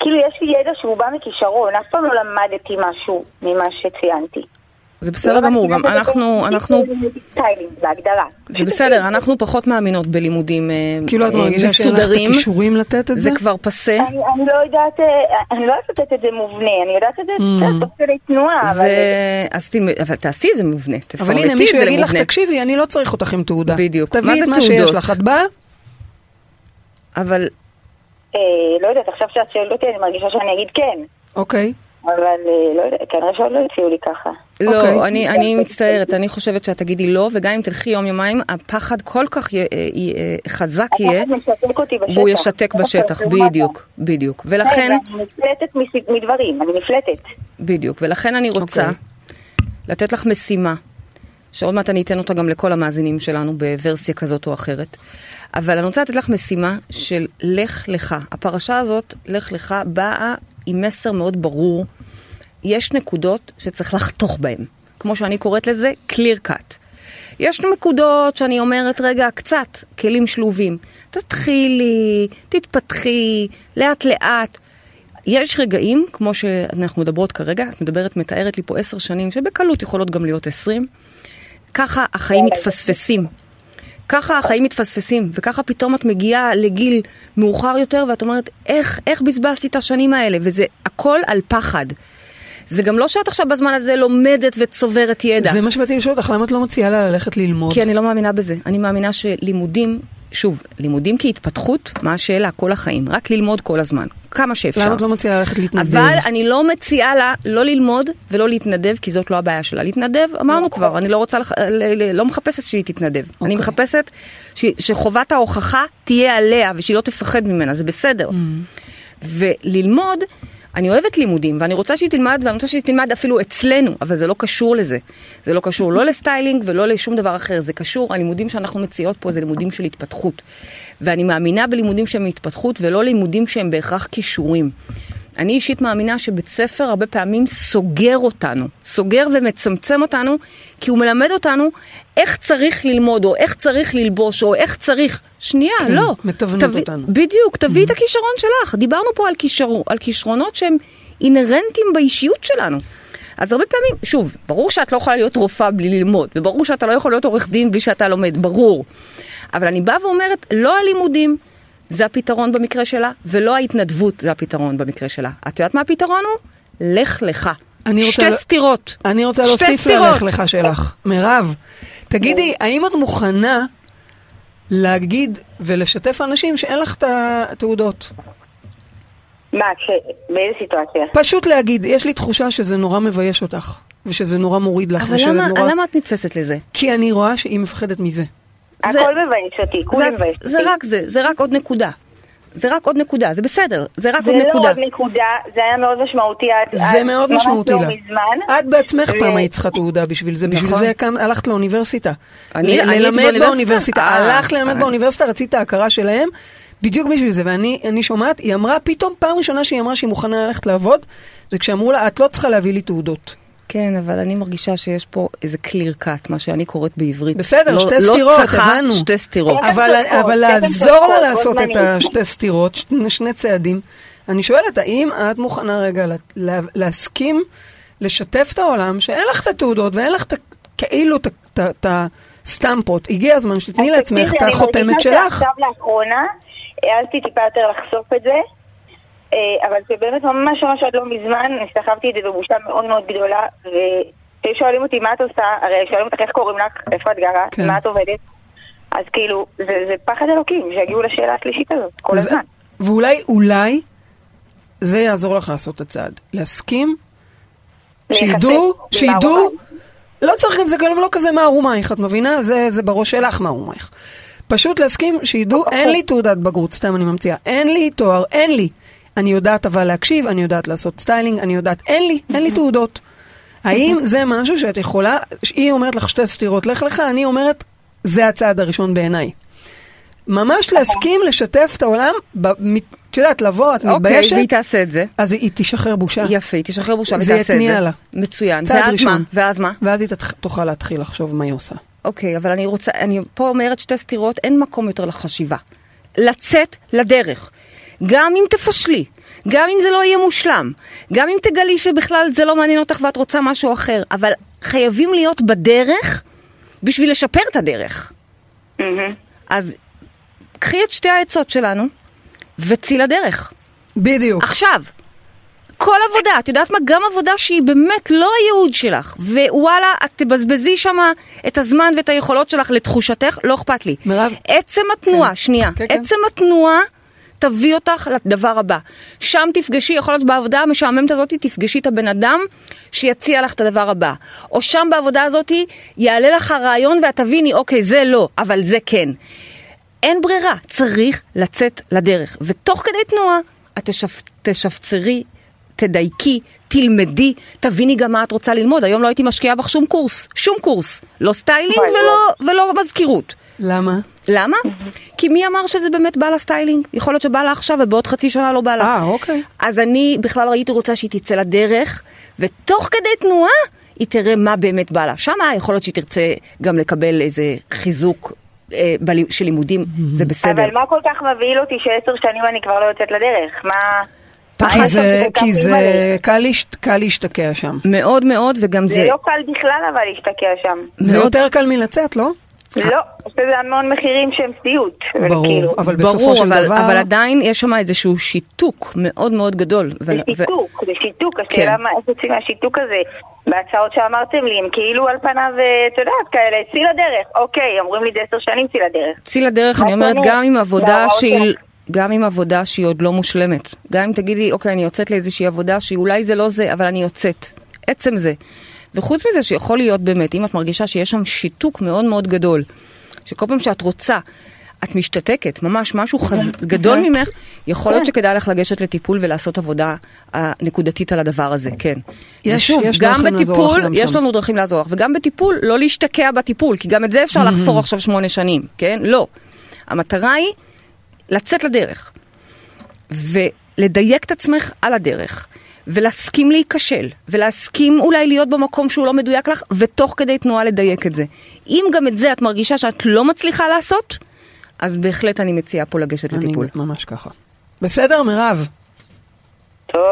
כאילו יש לי ידע שהוא בא מכישרון, אף פעם לא למדתי משהו ממה שציינתי. זה בסדר גמור, גם אנחנו, אנחנו. זה בסדר, אנחנו פחות מאמינות בלימודים אה, כאילו את אה, מרגישה שאין לך את מסודרים. הכישורים לתת את זה? זה כבר פסה. אני, אני לא יודעת, אה, אני לא יודעת לתת את זה מובנה, אני יודעת את זה Mm. תוך כדי תנועה, אבל... זה, אז תלמד- אבל תעשי את זה מובנה, אבל תפרטי הנה, את מישהו זה יגיד לך, למובנה. תקשיבי, אני לא צריך אותך עם תעודה. בדיוק. מה תביאי זה את מה שיש? לך. את באה? אבל לא יודעת, עכשיו שאת שואלת אותי, אני מרגישה שאני אגיד כן. אוקיי. אבל אה, לא יודעת, כנראה שעוד לא הציעו לי ככה. אוקיי. לא, אני, אני מצטערת, אני חושבת שאת תגידי לא, וגם אם תלכי יום יומיים, הפחד כל כך אה, אה, חזק יהיה. והוא ישתק בשטח, בדיוק, בדיוק. זה. ולכן, אני נפלטת מדברים, אני נפלטת. בדיוק, ולכן אני רוצה אוקיי. לתת לך משימה, שעוד מעט אני אתן אותה גם לכל המאזינים שלנו בוורסיה כזאת או אחרת, אבל אני רוצה לתת לך משימה של לך לך. הפרשה הזאת, לך לך, באה עם מסר מאוד ברור. יש נקודות שצריך לחתוך בהן. כמו שאני קוראת לזה, clear cut. יש נקודות שאני אומרת, רגע, קצת, כלים שלובים. תתחילי, תתפתחי, לאט לאט. יש רגעים, כמו שאנחנו מדברות כרגע, את מדברת, מתארת לי פה עשר שנים, שבקלות יכולות גם להיות עשרים. ככה החיים מתפספסים. ככה החיים מתפספסים, וככה פתאום את מגיעה לגיל מאוחר יותר, ואת אומרת, איך, איך בזבזתי את השנים האלה? וזה הכל על פחד. זה גם לא שאת עכשיו בזמן הזה לומדת וצוברת ידע. זה מה שבאתי לשאול אותך, למה את לא מציעה לה ללכת ללמוד? כי אני לא מאמינה בזה. אני מאמינה שלימודים, שוב, לימודים כהתפתחות, מה השאלה? כל החיים. רק ללמוד כל הזמן. כמה שאפשר. למה את לא מציעה ללכת להתנדב? אבל אני לא מציעה לה לא ללמוד ולא להתנדב, כי זאת לא הבעיה שלה. להתנדב, אמרנו כבר, אני לא רוצה, לח... לא מחפשת שהיא תתנדב. אני אוקיי. מחפשת ש... שחובת ההוכחה תהיה עליה ושהיא לא תפחד ממנה, זה בסדר. וללמוד, אני אוהבת לימודים, ואני רוצה שהיא תלמד, ואני רוצה שהיא תלמד אפילו אצלנו, אבל זה לא קשור לזה. זה לא קשור לא לסטיילינג ולא לשום דבר אחר, זה קשור, הלימודים שאנחנו מציעות פה זה לימודים של התפתחות. ואני מאמינה בלימודים שהם התפתחות ולא לימודים שהם בהכרח כישורים. אני אישית מאמינה שבית ספר הרבה פעמים סוגר אותנו, סוגר ומצמצם אותנו, כי הוא מלמד אותנו איך צריך ללמוד, או איך צריך ללבוש, או איך צריך... שנייה, כן, לא. מתבנת תביא- אותנו. בדיוק, תביאי את הכישרון שלך. דיברנו פה על, כישר, על כישרונות שהם אינהרנטיים באישיות שלנו. אז הרבה פעמים, שוב, ברור שאת לא יכולה להיות רופאה בלי ללמוד, וברור שאתה לא יכול להיות עורך דין בלי שאתה לומד, ברור. אבל אני באה ואומרת, לא הלימודים זה הפתרון במקרה שלה, ולא ההתנדבות זה הפתרון במקרה שלה. את יודעת מה הפתרון הוא? לך לך. אני רוצה שתי ל- סתירות. אני רוצה שתי להוסיף סתירות. ללך לך שלך. מירב, תגידי, האם את מוכנה להגיד ולשתף אנשים שאין לך את התעודות? מה, כש... באיזה סיטואציה? פשוט להגיד, יש לי תחושה שזה נורא מבייש אותך, ושזה נורא מוריד לך, אבל ושזה למה, נורא... למה את נתפסת לזה? כי אני רואה שהיא מפחדת מזה. זה- הכל מבייש אותי, כולי זה, מבייש אותי. זה רק זה, זה רק עוד נקודה. זה רק עוד נקודה, זה בסדר, זה רק זה עוד לא נקודה. עוד נקודה, זה היה מאוד משמעותי עד זה עד מאוד משמעותי לא לה. מזמן. את בעצמך ו- פעם היית צריכה תעודה בשביל זה, בשביל נכון. זה קם- הלכת לאוניברסיטה. אני- ל- אני הייתי ללמד באוניברסיטה. אה, הלכת ללמד אה. באוניברסיטה, רצית הכרה שלהם, בדיוק בשביל זה. ואני אני שומעת, היא אמרה, פתאום פעם ראשונה שהיא אמרה שהיא מוכנה ללכת לעבוד, זה כשאמרו לה, את לא צריכה להביא לי תעודות. כן, אבל אני מרגישה שיש פה איזה clear cut, מה שאני קוראת בעברית. בסדר, לא- שתי לא סתירות, הבנו. שתי סתירות. אבל, אבל לעזור לה לעשות את. השתי סתירות, שני, שני צעדים, אני שואלת, האם את מוכנה רגע לה, לה, להסכים לשתף את העולם שאין לך את התעודות ואין לך את, כאילו את הסטמפות, הגיע הזמן שתתני לעצמך את אני החותמת מרגישה שלך. שעכשיו לאחרונה העזתי טיפה יותר לחשוף את זה, אה, אבל שבאמת ממש ממש עד לא מזמן סחבתי את זה בבושה מאוד מאוד גדולה, ושואלים אותי מה את עושה, הרי שואלים אותך איך קוראים לך, איפה את גרה, כן. מה את עובדת, אז כאילו, זה, זה פחד אלוקים שיגיעו לשאלה השלישית הזאת כל וזה- הזמן. ואולי, אולי, זה יעזור לך לעשות את הצעד. להסכים, שידעו, שידעו. לא צריך גם זה גם לא כזה מערומייך, את מבינה? זה, זה בראש שלך מערומייך. פשוט להסכים, שידעו, אין לי תעודת בגרות, סתם אני ממציאה, אין לי תואר, אין לי. אני יודעת אבל להקשיב, אני יודעת לעשות סטיילינג, אני יודעת, אין לי, אין לי תעודות. האם זה משהו שאת יכולה, היא אומרת לך שתי סתירות, לך לך, אני אומרת, זה הצעד הראשון בעיניי. ממש להסכים לשתף את העולם, את יודעת, לבוא, את אוקיי, מתביישת, והיא תעשה את זה. אז היא תשחרר בושה. יפה, היא תשחרר בושה זה ותעשה את יתניע זה. לה. מצוין. צעד? ראשון. ואז מה? ואז היא תוכל להתחיל לחשוב מה היא עושה. אוקיי, אבל אני רוצה, אני פה אומרת שתי סתירות, אין מקום יותר לחשיבה. לצאת לדרך. גם אם תפשלי, גם אם זה לא יהיה מושלם, גם אם תגלי שבכלל זה לא מעניין אותך ואת רוצה משהו אחר, אבל חייבים להיות בדרך בשביל לשפר את הדרך. מהמם. אז קחי את שתי העצות שלנו וצאי לדרך. בדיוק. עכשיו, כל עבודה, את יודעת מה? גם עבודה שהיא באמת לא הייעוד שלך, ווואלה, את תבזבזי שם את הזמן ואת היכולות שלך לתחושתך, לא אכפת לי. מירב? עצם התנועה, כן. שנייה, כן, כן. עצם התנועה תביא אותך לדבר הבא. שם תפגשי, יכול להיות בעבודה המשעממת הזאת, תפגשי את הבן אדם שיציע לך את הדבר הבא. או שם בעבודה הזאת יעלה לך הרעיון ואת תביני, אוקיי, זה לא, אבל זה כן. אין ברירה, צריך לצאת לדרך. ותוך כדי תנועה, את תשפ... תשפצרי, תדייקי, תלמדי, תביני גם מה את רוצה ללמוד. היום לא הייתי משקיעה בך שום קורס, שום קורס. לא סטיילינג ולא, ולא מזכירות. למה? למה? כי מי אמר שזה באמת בא לה סטיילינג? יכול להיות שבא לה עכשיו ובעוד חצי שנה לא בא לה. אה, אוקיי. אז אני בכלל הייתי רוצה שהיא תצא לדרך, ותוך כדי תנועה היא תראה מה באמת בא לה. שמה יכול להיות שהיא תרצה גם לקבל איזה חיזוק אה, של לימודים, זה בסדר. אבל מה כל כך מבהיל אותי שעשר שנים אני כבר לא יוצאת לדרך? מה... כי זה, כי זה? קל, להש, קל להשתקע שם. מאוד מאוד, וגם זה זה... לא קל בכלל אבל להשתקע שם. זה מאוד- יותר קל מלצאת, לא? לא, יש לזה המון מחירים שהם סיוט. אבל ברור, כאילו, אבל בסופו ברור, של אבל, דבר... אבל עדיין יש שם איזשהו שיתוק מאוד מאוד גדול. זה ו- שיתוק, זה שיתוק, השאלה כן. מה איך יוצאים מהשיתוק הזה. בהצעות שאמרתם לי, הם כאילו על פניו, אה, את יודעת, כאלה, צאי לדרך. אוקיי, אומרים לי זה עשר שנים צאי לדרך. צאי לדרך, מה אני אומרת? גם עם עבודה שהיא... גם עם עבודה שהיא עוד לא מושלמת. גם אם תגידי, אוקיי, אני יוצאת לאיזושהי עבודה שאולי זה לא זה, אבל אני יוצאת. עצם זה. וחוץ מזה שיכול להיות באמת, אם את מרגישה שיש שם שיתוק מאוד מאוד גדול, שכל פעם שאת רוצה, את משתתקת, ממש משהו חז... גדול ממך, יכול להיות שכדאי לך לגשת לטיפול ולעשות עבודה אה, נקודתית על הדבר הזה, כן. יש- ושוב, יש גם בטיפול, יש. לנו דרכים לעזור לך, וגם בטיפול, לא להשתקע בטיפול, כי גם את זה אפשר לחפור עכשיו שמונה שנים, כן? לא. המטרה היא לצאת לדרך, ולדייק את עצמך על הדרך, ולהסכים להיכשל, ולהסכים אולי להיות במקום שהוא לא מדויק לך, ותוך כדי תנועה לדייק את זה. אם גם את זה את מרגישה שאת לא מצליחה לעשות, אז בהחלט אני מציעה פה לגשת אני לטיפול. ממש ככה. בסדר, מירב. טוב,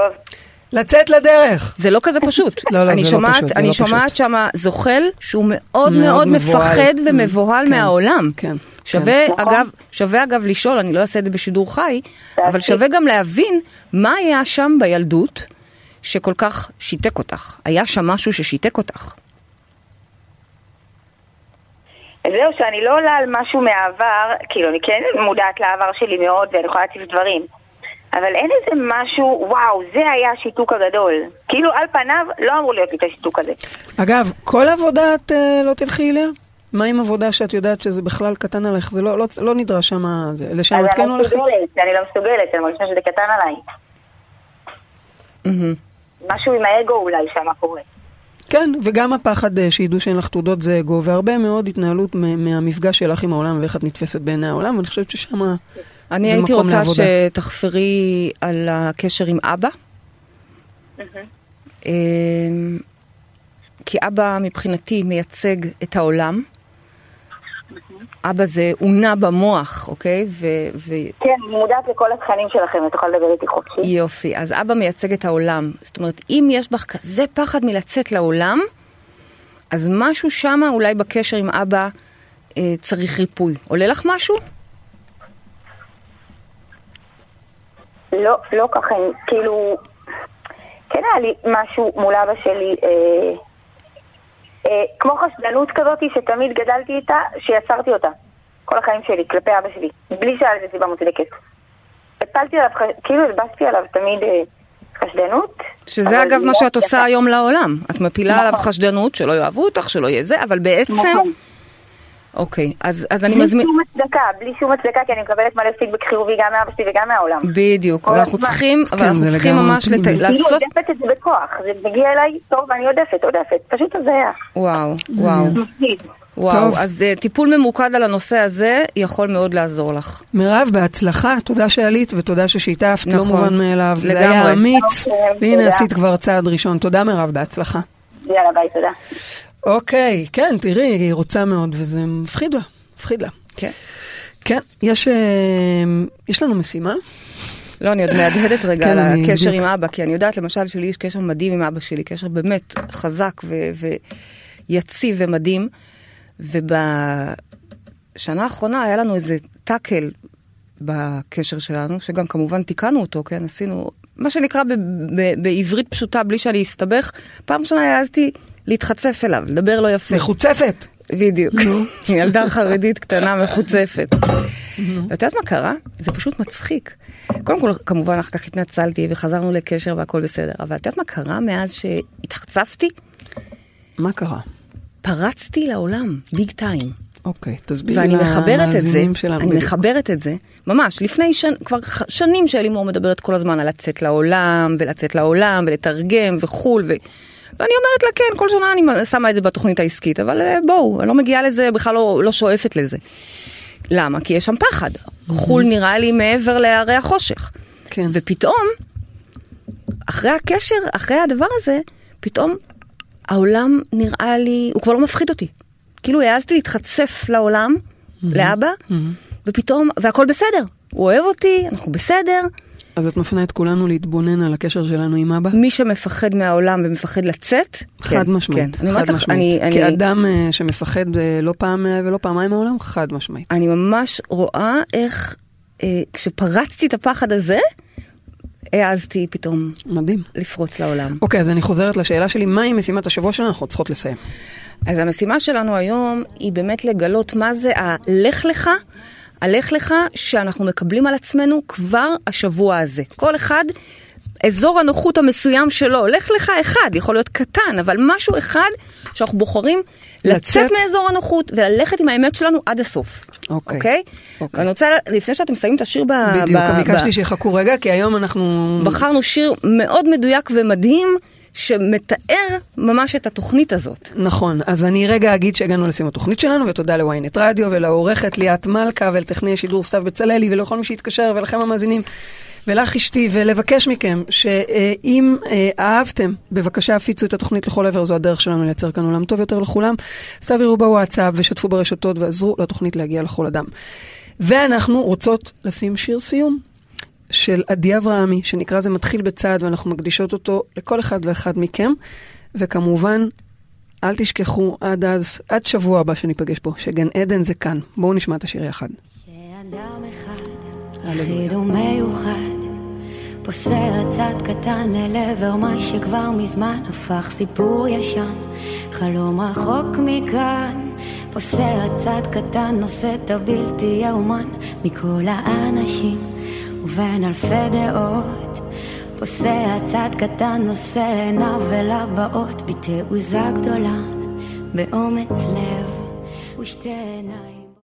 לצאת לדרך. זה לא כזה פשוט. [laughs] לא, לא, אני זה לא שומעת, פשוט, זה אני לא שומעת פשוט. שם זוחל שהוא מאוד מאוד מאוד מבוהל. מפחד Mm, ומבוהל כן, מהעולם. כן, שווה, כן. אגב, שווה אגב לשאול, אני לא אעשה את זה בשידור חי, אבל. שווה גם להבין מה היה שם בילדות שכל כך שיתק אותך. היה שם משהו ששיתק אותך. זהו, שאני לא עולה על משהו מהעבר, כאילו, אני כן מודעת לעבר שלי מאוד, ואני יכולה להציף דברים. אבל אין איזה משהו, וואו, זה היה השיתוק הגדול. כאילו, על פניו, לא אמור להיות לי את השיתוק הזה. אגב, כל עבודה את אה, לא תלכי אליה? מה עם עבודה שאת יודעת שזה בכלל קטן עליך? זה לא, לא, לא נדרש שם... זה, לשם את אני כן לא הולכת? מסוגלת, אני לא מסוגלת, אני מרגישה שזה קטן עליי. מהמם. משהו עם האגו אולי שם קורה. כן, וגם הפחד אה, שידעו שאין לך תעודות זה אגו, והרבה מאוד התנהלות מהמפגש שלך עם העולם ואיך את נתפסת בעיני העולם, ואני חושבת ששם אני זה הייתי מקום רוצה לעבודה. שתחפרי על הקשר עם אבא. אמ, כי אבא מבחינתי מייצג את העולם. אבא זה אונה במוח, אוקיי? ו- ו- כן, אני מודעת לכל התכנים שלכם, את יכולה לדבר איתי חופשי. יופי, אז אבא מייצג את העולם. זאת אומרת, אם יש בך כזה פחד מלצאת לעולם, אז משהו שמה, אולי בקשר עם אבא, אה, צריך ריפוי. עולה לך משהו? לא, לא ככה, כאילו, כן היה לי משהו מול אבא שלי, אה, כמו חשדנות כזאת שתמיד גדלתי איתה, שיצרתי אותה. כל החיים שלי, כלפי אבא שלי, בלי שהיה לזה סיבה מוצדקת. הפלתי עליו, כאילו הלבשתי עליו תמיד אה, חשדנות. שזה אגב לא מה שאת. עושה היום לעולם. את מפילה נכון. עליו חשדנות, שלא יאהבו אותך, שלא יהיה זה, אבל בעצם... אוקיי, אז, אז אני בלי מזמין... שום הצדקה, בלי שום הצדקה, כי אני מקבלת מלא פידבק חיובי גם מאבא שלי וגם מהעולם. בדיוק, אבל אנחנו. צריכים, אבל כן, אנחנו זה צריכים ממש לת... כאילו לעשות... עודפת את זה בכוח, זה מגיע אליי, טוב, ואני עודפת, עודפת, פשוט הזיה. וואו, וואו. וואו. טוב. אז uh, טיפול ממוקד על הנושא הזה יכול מאוד לעזור לך. מירב, בהצלחה, תודה שעלית ותודה ששיתפת, לא נכון. מובן מאליו. זה לגמרי. היה אמיץ, אוקיי, והנה. עשית כבר צעד ראשון. תודה מירב, בהצלחה. יאללה, ביי, תודה. אוקיי, כן, תראי, היא רוצה מאוד, וזה מפחיד לה, מפחיד לה. כן. כן, יש, אה, יש לנו משימה. לא, אני עוד מהדהדת רגע כן, על הקשר. עם אבא, כי אני יודעת למשל שלי יש קשר מדהים עם אבא שלי, קשר באמת חזק ויציב ומדהים, ובשנה האחרונה היה לנו איזה טאקל בקשר שלנו, שגם כמובן תיקנו אותו, כן, עשינו, מה שנקרא ב- ב- בעברית פשוטה, בלי שאני אסתבך, פעם ראשונה העזתי להתחצף אליו, לדבר לא יפה. מחוצפת. בדיוק. [laughs] ילדה חרדית קטנה מחוצפת. ואת יודעת מה קרה? זה פשוט מצחיק. קודם כל, כמובן, אחר כך התנצלתי וחזרנו לקשר והכל בסדר, אבל את יודעת מה קרה מאז שהתחצפתי? מה קרה? פרצתי לעולם, ביג טיים. אוקיי, תסבירי ואני מחברת את זה, למאזינים שלנו. אני בדיוק. מחברת את זה, ממש, לפני שן, כבר שנים שאלימור מדברת כל הזמן על לצאת לעולם, ולצאת לעולם, ולתרגם, וחו"ל, ו... ואני אומרת לה, כן, כל שנה אני שמה את זה בתוכנית העסקית, אבל אה, בואו, אני לא מגיעה לזה, בכלל לא, לא שואפת לזה. למה? כי יש שם פחד. חו"ל נראה לי מעבר להרי החושך. כן. ופתאום, אחרי הקשר, אחרי הדבר הזה, פתאום העולם נראה לי, הוא כבר לא מפחיד אותי. כאילו העזתי להתחצף לעולם, לאבא, ופתאום, והכל בסדר. הוא אוהב אותי, אנחנו בסדר. אז את מפנה את כולנו להתבונן על הקשר שלנו עם אבא? מי שמפחד מהעולם ומפחד לצאת, חד כן, משמעית, כן. חד משמעית. אני, אני, כאדם אה, שמפחד אה, לא פעם אה, ולא פעמיים מהעולם, חד משמעית. אני ממש רואה איך אה, כשפרצתי את הפחד הזה, העזתי פתאום מדהים. לפרוץ לעולם. אוקיי, אז אני חוזרת לשאלה שלי, מהי משימת השבוע שלנו? אנחנו צריכות לסיים. אז המשימה שלנו היום היא באמת לגלות מה זה הלך לך, הלך לך שאנחנו מקבלים על עצמנו כבר השבוע הזה. כל אחד, אזור הנוחות המסוים שלו, לך לך אחד, יכול להיות קטן, אבל משהו אחד שאנחנו בוחרים לצאת, לצאת. מאזור הנוחות וללכת עם האמת שלנו עד הסוף. אוקיי. אוקיי? אוקיי. ואני רוצה, לפני שאתם מסיימים את השיר ב... בדיוק, ב- ביקשתי ב- שיחכו רגע, כי היום אנחנו... בחרנו שיר מאוד מדויק ומדהים, שמתאר ממש את התוכנית הזאת. נכון, אז אני רגע אגיד שהגענו לסיום התוכנית שלנו, ותודה לוויינט רדיו ולעורכת ליאת מלכה ולטכנאי השידור סתיו בצללי ולכל מי שהתקשר ולכם המאזינים. ולך אשתי, ולבקש מכם שאם אה, אהבתם, בבקשה הפיצו את התוכנית לכל עבר, זו הדרך שלנו לייצר כאן עולם טוב יותר לכולם. אז תעבירו בוואטסאפ ושתפו ברשתות ועזרו לתוכנית להגיע לכל אדם. ואנחנו רוצות לשים שיר סיום של עדי אברהמי, שנקרא זה מתחיל בצעד, ואנחנו מקדישות אותו לכל אחד ואחד מכם. וכמובן, אל תשכחו עד אז, עד שבוע הבא שניפגש פה, שגן עדן זה כאן. בואו נשמע את השיר יחד. שאדם אחד, יחיד ומיוחד, פוסע צעד קטן אל עבר מה שכבר מזמן הפך סיפור ישן, חלום רחוק מכאן, פוסע צעד קטן, נושא את הבלתי יאומן מכל האנשים ובין אלפי דעות. פוסע צעד קטן, נושא עיניו אל הבאות בתעוזה גדולה, באומץ לב ושתי עיניים.